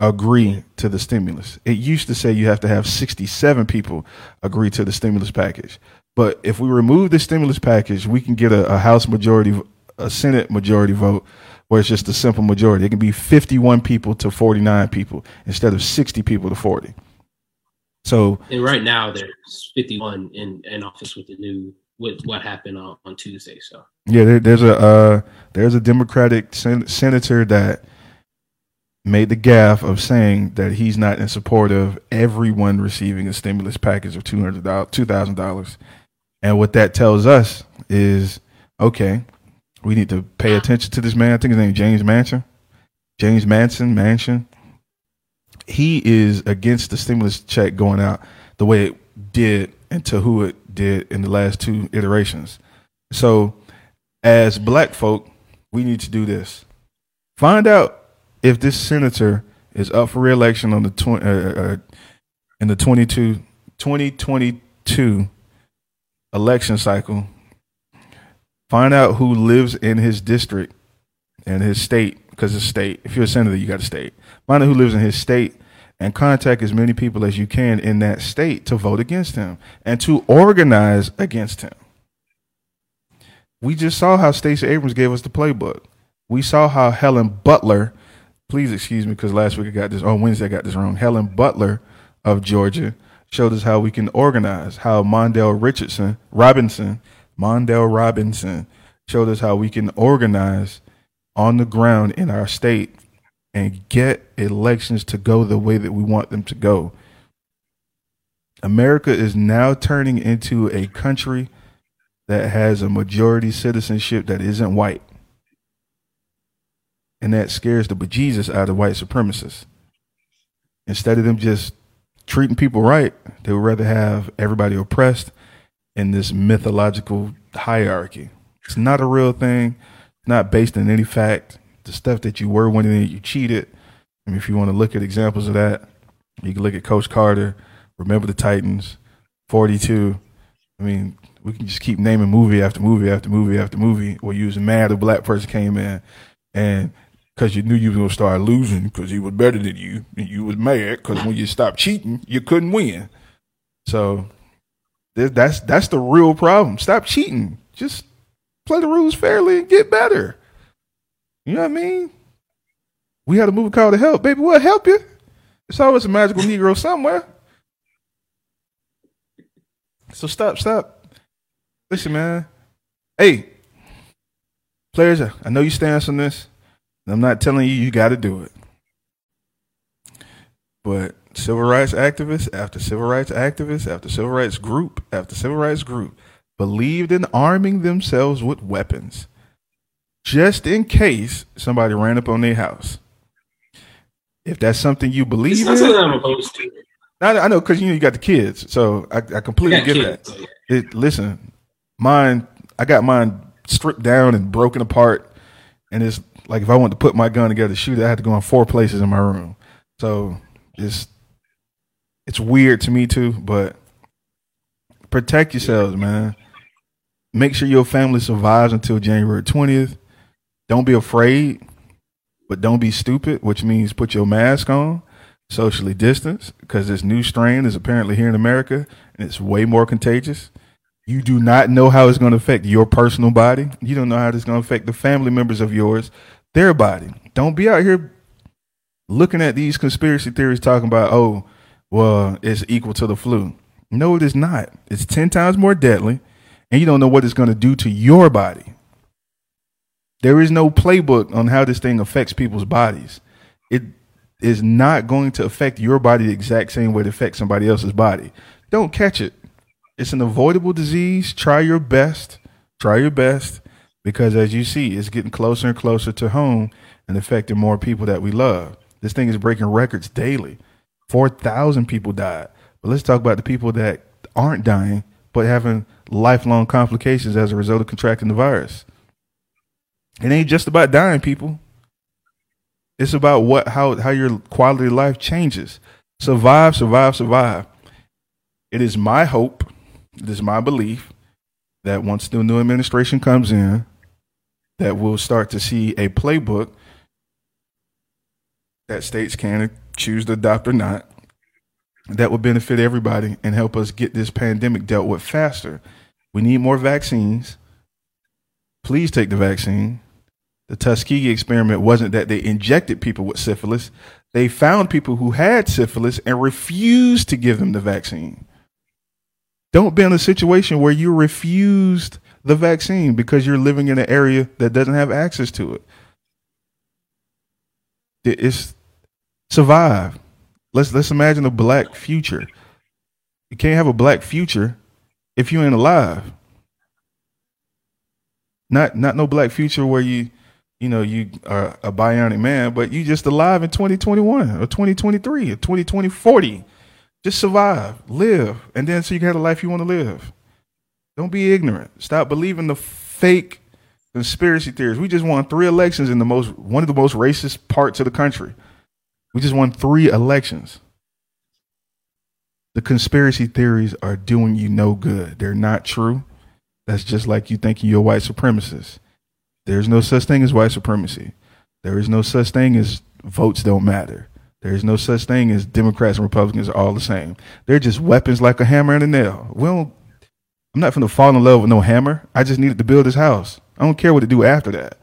agree to the stimulus. It used to say you have to have 67 people agree to the stimulus package. But if we remove the stimulus package, we can get a, a House majority, a Senate majority vote where it's just a simple majority. It can be 51 people to 49 people instead of 60 people to 40. So, and right now there's 51 in in office with the new with what happened on, on Tuesday. So yeah, there, there's a uh, there's a Democratic sen- senator that made the gaffe of saying that he's not in support of everyone receiving a stimulus package of two hundred dollars, two thousand dollars, and what that tells us is okay, we need to pay attention to this man. I think his name is James Manson, James Manson, Mansion. He is against the stimulus check going out the way it did and to who it did in the last two iterations. So, as black folk, we need to do this. Find out if this senator is up for reelection on the tw- uh, uh, in the 22, 2022 election cycle. Find out who lives in his district and his state, because it's state. If you're a senator, you got a state. Find out who lives in his state and contact as many people as you can in that state to vote against him and to organize against him. We just saw how Stacey Abrams gave us the playbook. We saw how Helen Butler, please excuse me because last week I got this, on Wednesday I got this wrong. Helen Butler of Georgia showed us how we can organize, how Mondale Richardson, Robinson, Mondale Robinson showed us how we can organize on the ground in our state and get elections to go the way that we want them to go. America is now turning into a country that has a majority citizenship that isn't white. And that scares the bejesus out of white supremacists. Instead of them just treating people right, they would rather have everybody oppressed in this mythological hierarchy. It's not a real thing, not based on any fact. The stuff that you were winning, you cheated. I mean, if you want to look at examples of that, you can look at Coach Carter, remember the Titans, 42, I mean, we can just keep naming movie after movie after movie after movie where you was mad a black person came in and because you knew you was gonna start losing because he was better than you and you was mad because when you stopped cheating you couldn't win. So th- that's that's the real problem. Stop cheating. Just play the rules fairly and get better. You know what I mean? We had a movie called The Help. Baby, what help you? It's always a magical Negro somewhere. So stop, stop. Listen, man. Hey, players, I know you stance on this. I'm not telling you you got to do it. But civil rights activists after civil rights activists after civil rights group after civil rights group believed in arming themselves with weapons just in case somebody ran up on their house. If that's something you believe in, something I'm opposed to. I, I know because you know you got the kids, so I, I completely Yeah, get kids, that. It listen, mine. I got mine stripped down and broken apart, and it's like if I want to put my gun together to shoot it, I had to go in four places in my room. So it's it's weird to me too, but protect yourselves, man. Make sure your family survives until January twentieth. Don't be afraid, but don't be stupid, which means put your mask on socially distance because this new strain is apparently here in America and it's way more contagious. You do not know how it's going to affect your personal body. You don't know how it's going to affect the family members of yours, their body. Don't be out here looking at these conspiracy theories talking about, oh, well, it's equal to the flu. No, it is not. It's 10 times more deadly, and you don't know what it's going to do to your body. There is no playbook on how this thing affects people's bodies. It is not going to affect your body the exact same way it affects somebody else's body. Don't catch it. It's an avoidable disease. Try your best. Try your best because as you see, it's getting closer and closer to home and affecting more people that we love. This thing is breaking records daily. 4,000 people died. But let's talk about the people that aren't dying but having lifelong complications as a result of contracting the virus. It ain't just about dying, people. It's about what how how your quality of life changes. Survive, survive, survive. It is my hope, it is my belief that once the new administration comes in, that we'll start to see a playbook that states can choose to adopt or not that will benefit everybody and help us get this pandemic dealt with faster. We need more vaccines. Please take the vaccine. The Tuskegee experiment wasn't that they injected people with syphilis. They found people who had syphilis and refused to give them the vaccine. Don't be in a situation where you refused the vaccine because you're living in an area that doesn't have access to it. It's survive. Let's let's imagine a black future. You can't have a black future if you ain't alive. Not not no black future where you you know you are a bionic man, but you just alive in 2021 or 2023 or 2020 40. Just survive, live, and then so you can have the life you want to live. Don't be ignorant. Stop believing the fake conspiracy theories. We just won three elections in the most one of the most racist parts of the country. We just won three elections. The conspiracy theories are doing you no good. They're not true. That's just like you thinking you're a white supremacist. There's no such thing as white supremacy. There is no such thing as votes don't matter. There is no such thing as Democrats and Republicans are all the same. They're just weapons like a hammer and a nail. We don't, I'm not to fall in love with no hammer. I just needed to build this house. I don't care what to do after that.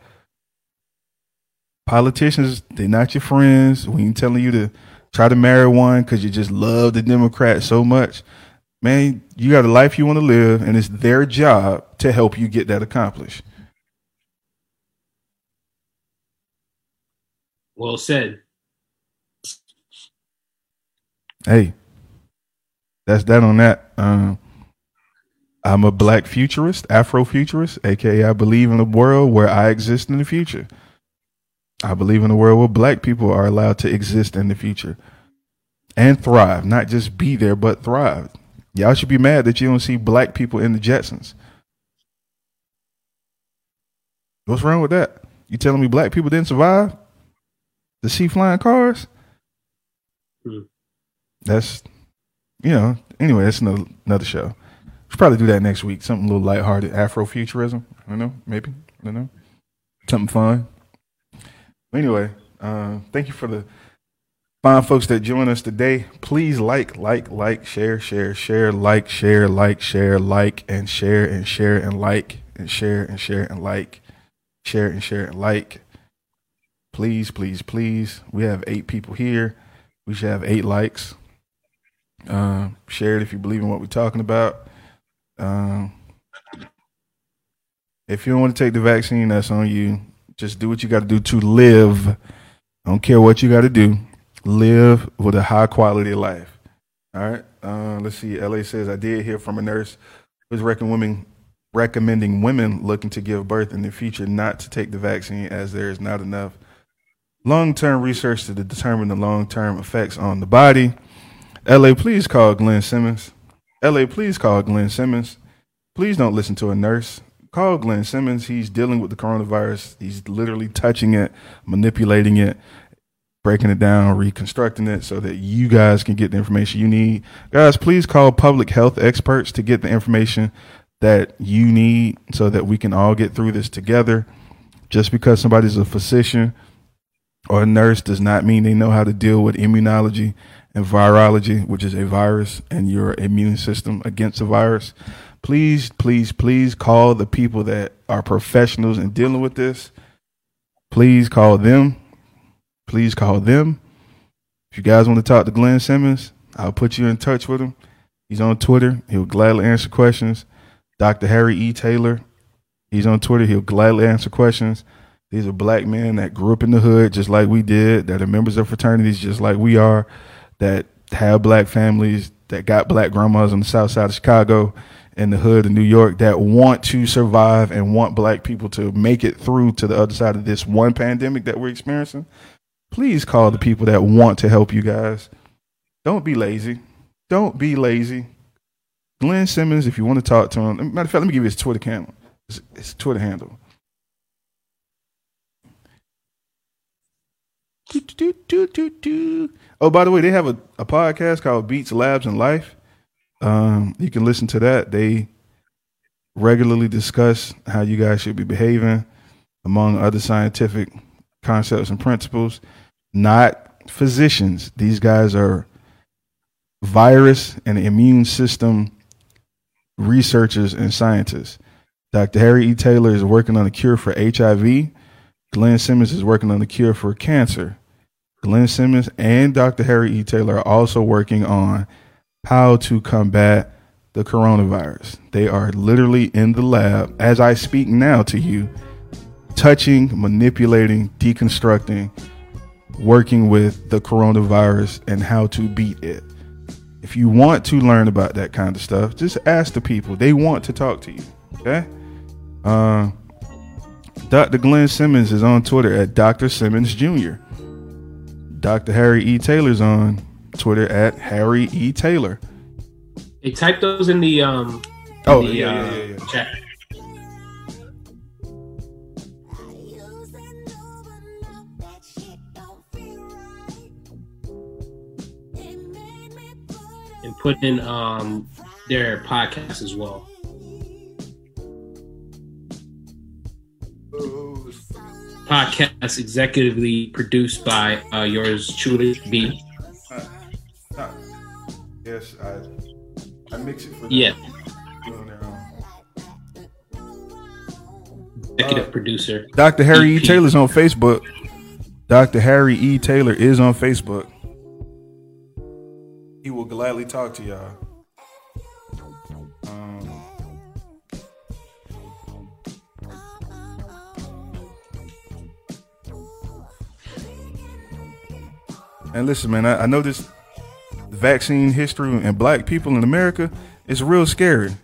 Politicians, they're not your friends. We ain't telling you to try to marry one because you just love the Democrats so much. Man, you got a life you want to live, and it's their job to help you get that accomplished. Well said. Hey, that's that on that. Um, I'm a black futurist, Afrofuturist, aka I believe in a world where I exist in the future. I believe in a world where black people are allowed to exist in the future and thrive, not just be there, but thrive. Y'all should be mad that you don't see black people in the Jetsons. What's wrong with that? You telling me black people didn't survive to see flying cars? Hmm. That's, you know, anyway, that's another, another show. Should probably do that next week. Something a little lighthearted, Afrofuturism. I don't know, maybe. I don't know. Something fun. Anyway, uh, thank you for the fine folks that join us today. Please like, like, like, share, share, share, like, share, like, share, like, and share, and share, and like, and share, and share, and like, share, and share, and like. Please, please, please. We have eight people here. We should have eight likes. Um, share it if you believe in what we're talking about. Um, if you don't want to take the vaccine, that's on you. Just do what you got to do to live. I don't care what you got to do. Live with a high quality of life. All right. Uh, let's see. LA says I did hear from a nurse who's recommending women, recommending women looking to give birth in the future not to take the vaccine as there is not enough long term research to determine the long term effects on the body. LA, please call Glenn Simmons. LA, please call Glenn Simmons. Please don't listen to a nurse. Call Glenn Simmons. He's dealing with the coronavirus. He's literally touching it, manipulating it, breaking it down, reconstructing it so that you guys can get the information you need. Guys, please call public health experts to get the information that you need so that we can all get through this together. Just because somebody's a physician or a nurse does not mean they know how to deal with immunology and virology, which is a virus and your immune system against a virus. Please, please, please call the people that are professionals in dealing with this. Please call them. Please call them. If you guys want to talk to Glenn Simmons, I'll put you in touch with him. He's on Twitter. He'll gladly answer questions. Dr. Harry E. Taylor. He's on Twitter. He'll gladly answer questions. These are black men that grew up in the hood just like we did, that are members of fraternities just like we are, that have black families, that got black grandmas on the south side of Chicago, in the hood of New York, that want to survive and want black people to make it through to the other side of this one pandemic that we're experiencing. Please call the people that want to help you guys. Don't be lazy. Don't be lazy. Glenn Simmons, if you want to talk to him, matter of fact, let me give you his Twitter handle. His, his Twitter handle. Do, do, do, do, do. Oh, by the way, they have a, a podcast called Beats, Labs, and Life. Um, you can listen to that. They regularly discuss how you guys should be behaving, among other scientific concepts and principles. Not physicians. These guys are virus and immune system researchers and scientists. Dr. Harry E. Taylor is working on a cure for HIV. Glenn Simmons is working on a cure for cancer. Glenn Simmons and Dr. Harry E. Taylor are also working on how to combat the coronavirus. They are literally in the lab as I speak now to you, touching, manipulating, deconstructing, working with the coronavirus and how to beat it. If you want to learn about that kind of stuff, just ask the people. They want to talk to you. Okay? Uh, Dr. Glenn Simmons is on Twitter at Dr. Simmons Jr. Dr. Harry E. Taylor's on Twitter at Harry E. Taylor. They type those in the um. in Oh, the, yeah, uh, yeah, yeah, yeah. Chat. And put in um their podcast as well. Podcast executively produced by uh, yours truly, B. Yes, I I mix it for them. Yeah, Doing their own. executive Uh, producer. Dr. Harry E. EP. Taylor's on Facebook. Dr. Harry E. Taylor is on Facebook. He will gladly talk to y'all. And listen, man, I, I know this vaccine history and black people in America is real scary,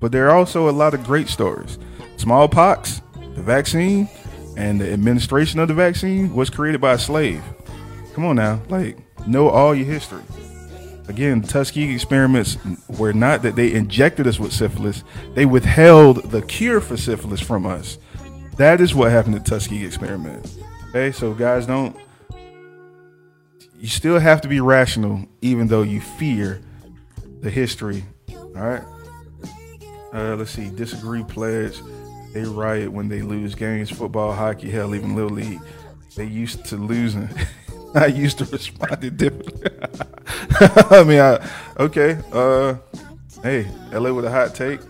but there are also a lot of great stories. Smallpox, the vaccine, and the administration of the vaccine was created by a slave. Come on now, like know all your history. Again, Tuskegee experiments were not that they injected us with syphilis; they withheld the cure for syphilis from us. That is what happened to Tuskegee experiment. Okay, so guys, don't. You still have to be rational, even though you fear the history. All right. Uh, let's see. Disagree pledge. They riot when they lose games. Football, hockey, hell, even little league. They used to losing. (laughs) I used to respond to differently. (laughs) I mean, I, okay. Uh, hey, LA with a hot take.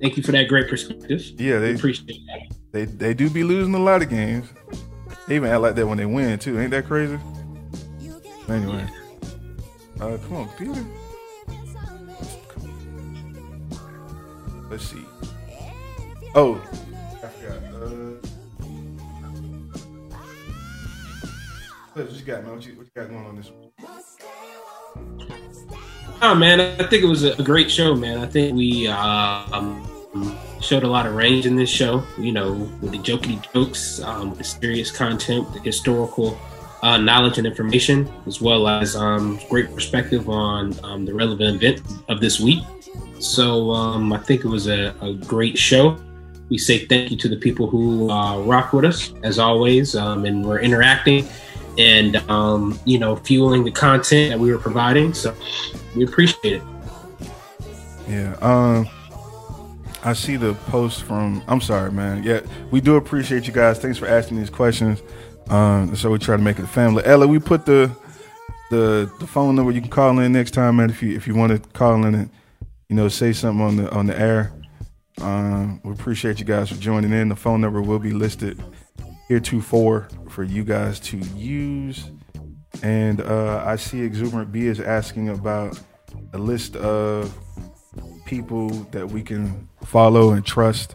Thank you for that great perspective. Yeah, they Appreciate that. they they do be losing a lot of games. They even act like that when they win too. Ain't that crazy? Anyway, uh, come on, computer. Let's see. Oh, I forgot. Uh, what you got, man? What you, what you got going on this? one? Oh man, I think it was a great show, man. I think we uh, um, showed a lot of range in this show. You know, with the jokey jokes, um, the serious content, the historical uh, knowledge and information, as well as um, great perspective on um, the relevant event of this week. So um, I think it was a, a great show. We say thank you to the people who uh, rock with us as always, um, and we're interacting and um, you know fueling the content that we were providing. So we appreciate it. Yeah. Um I see the post from I'm sorry, man. Yeah, we do appreciate you guys. Thanks for asking these questions. Um so we try to make it a family. Ella, we put the the the phone number you can call in next time, man, if you if you want to call in and you know say something on the on the air. Um we appreciate you guys for joining in. The phone number will be listed heretofore for you guys to use. And uh, I see Exuberant B is asking about a list of people that we can follow and trust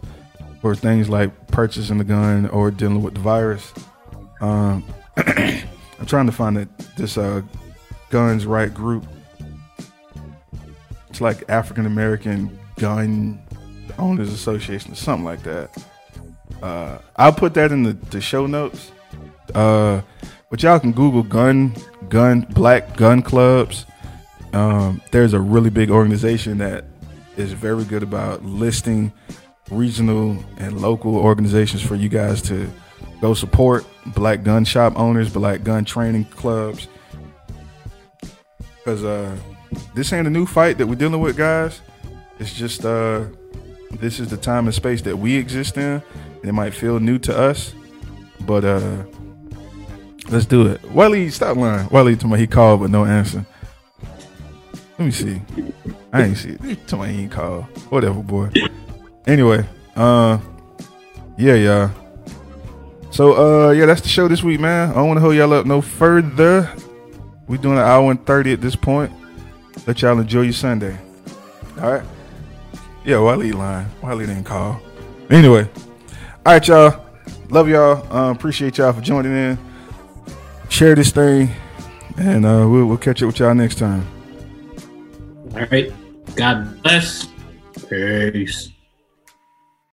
for things like purchasing the gun or dealing with the virus. Um, (clears throat) I'm trying to find it, this uh, guns right group. It's like African American Gun Owners Association or something like that. Uh, I'll put that in the, the show notes. Uh, but y'all can Google gun gun black gun clubs. Um, there's a really big organization that is very good about listing regional and local organizations for you guys to go support black gun shop owners, black gun training clubs. Because uh, this ain't a new fight that we're dealing with, guys. It's just uh, this is the time and space that we exist in. It might feel new to us, but uh, let's do it. Wiley, stop lying. Wiley told me he called but no answer. Let me see. I ain't see it. Told me he ain't called. Whatever, boy. Anyway, uh, yeah, y'all. So, uh, yeah, that's the show this week, man. I don't want to hold y'all up no further. We doing an hour and thirty at this point. Let y'all enjoy your Sunday. All right. Yeah, Wiley lying. Wiley didn't call. Anyway, all right, y'all. Love y'all. Uh, appreciate y'all for joining in. Share this thing, and uh, we'll, we'll catch up with y'all next time. All right. God bless. Peace.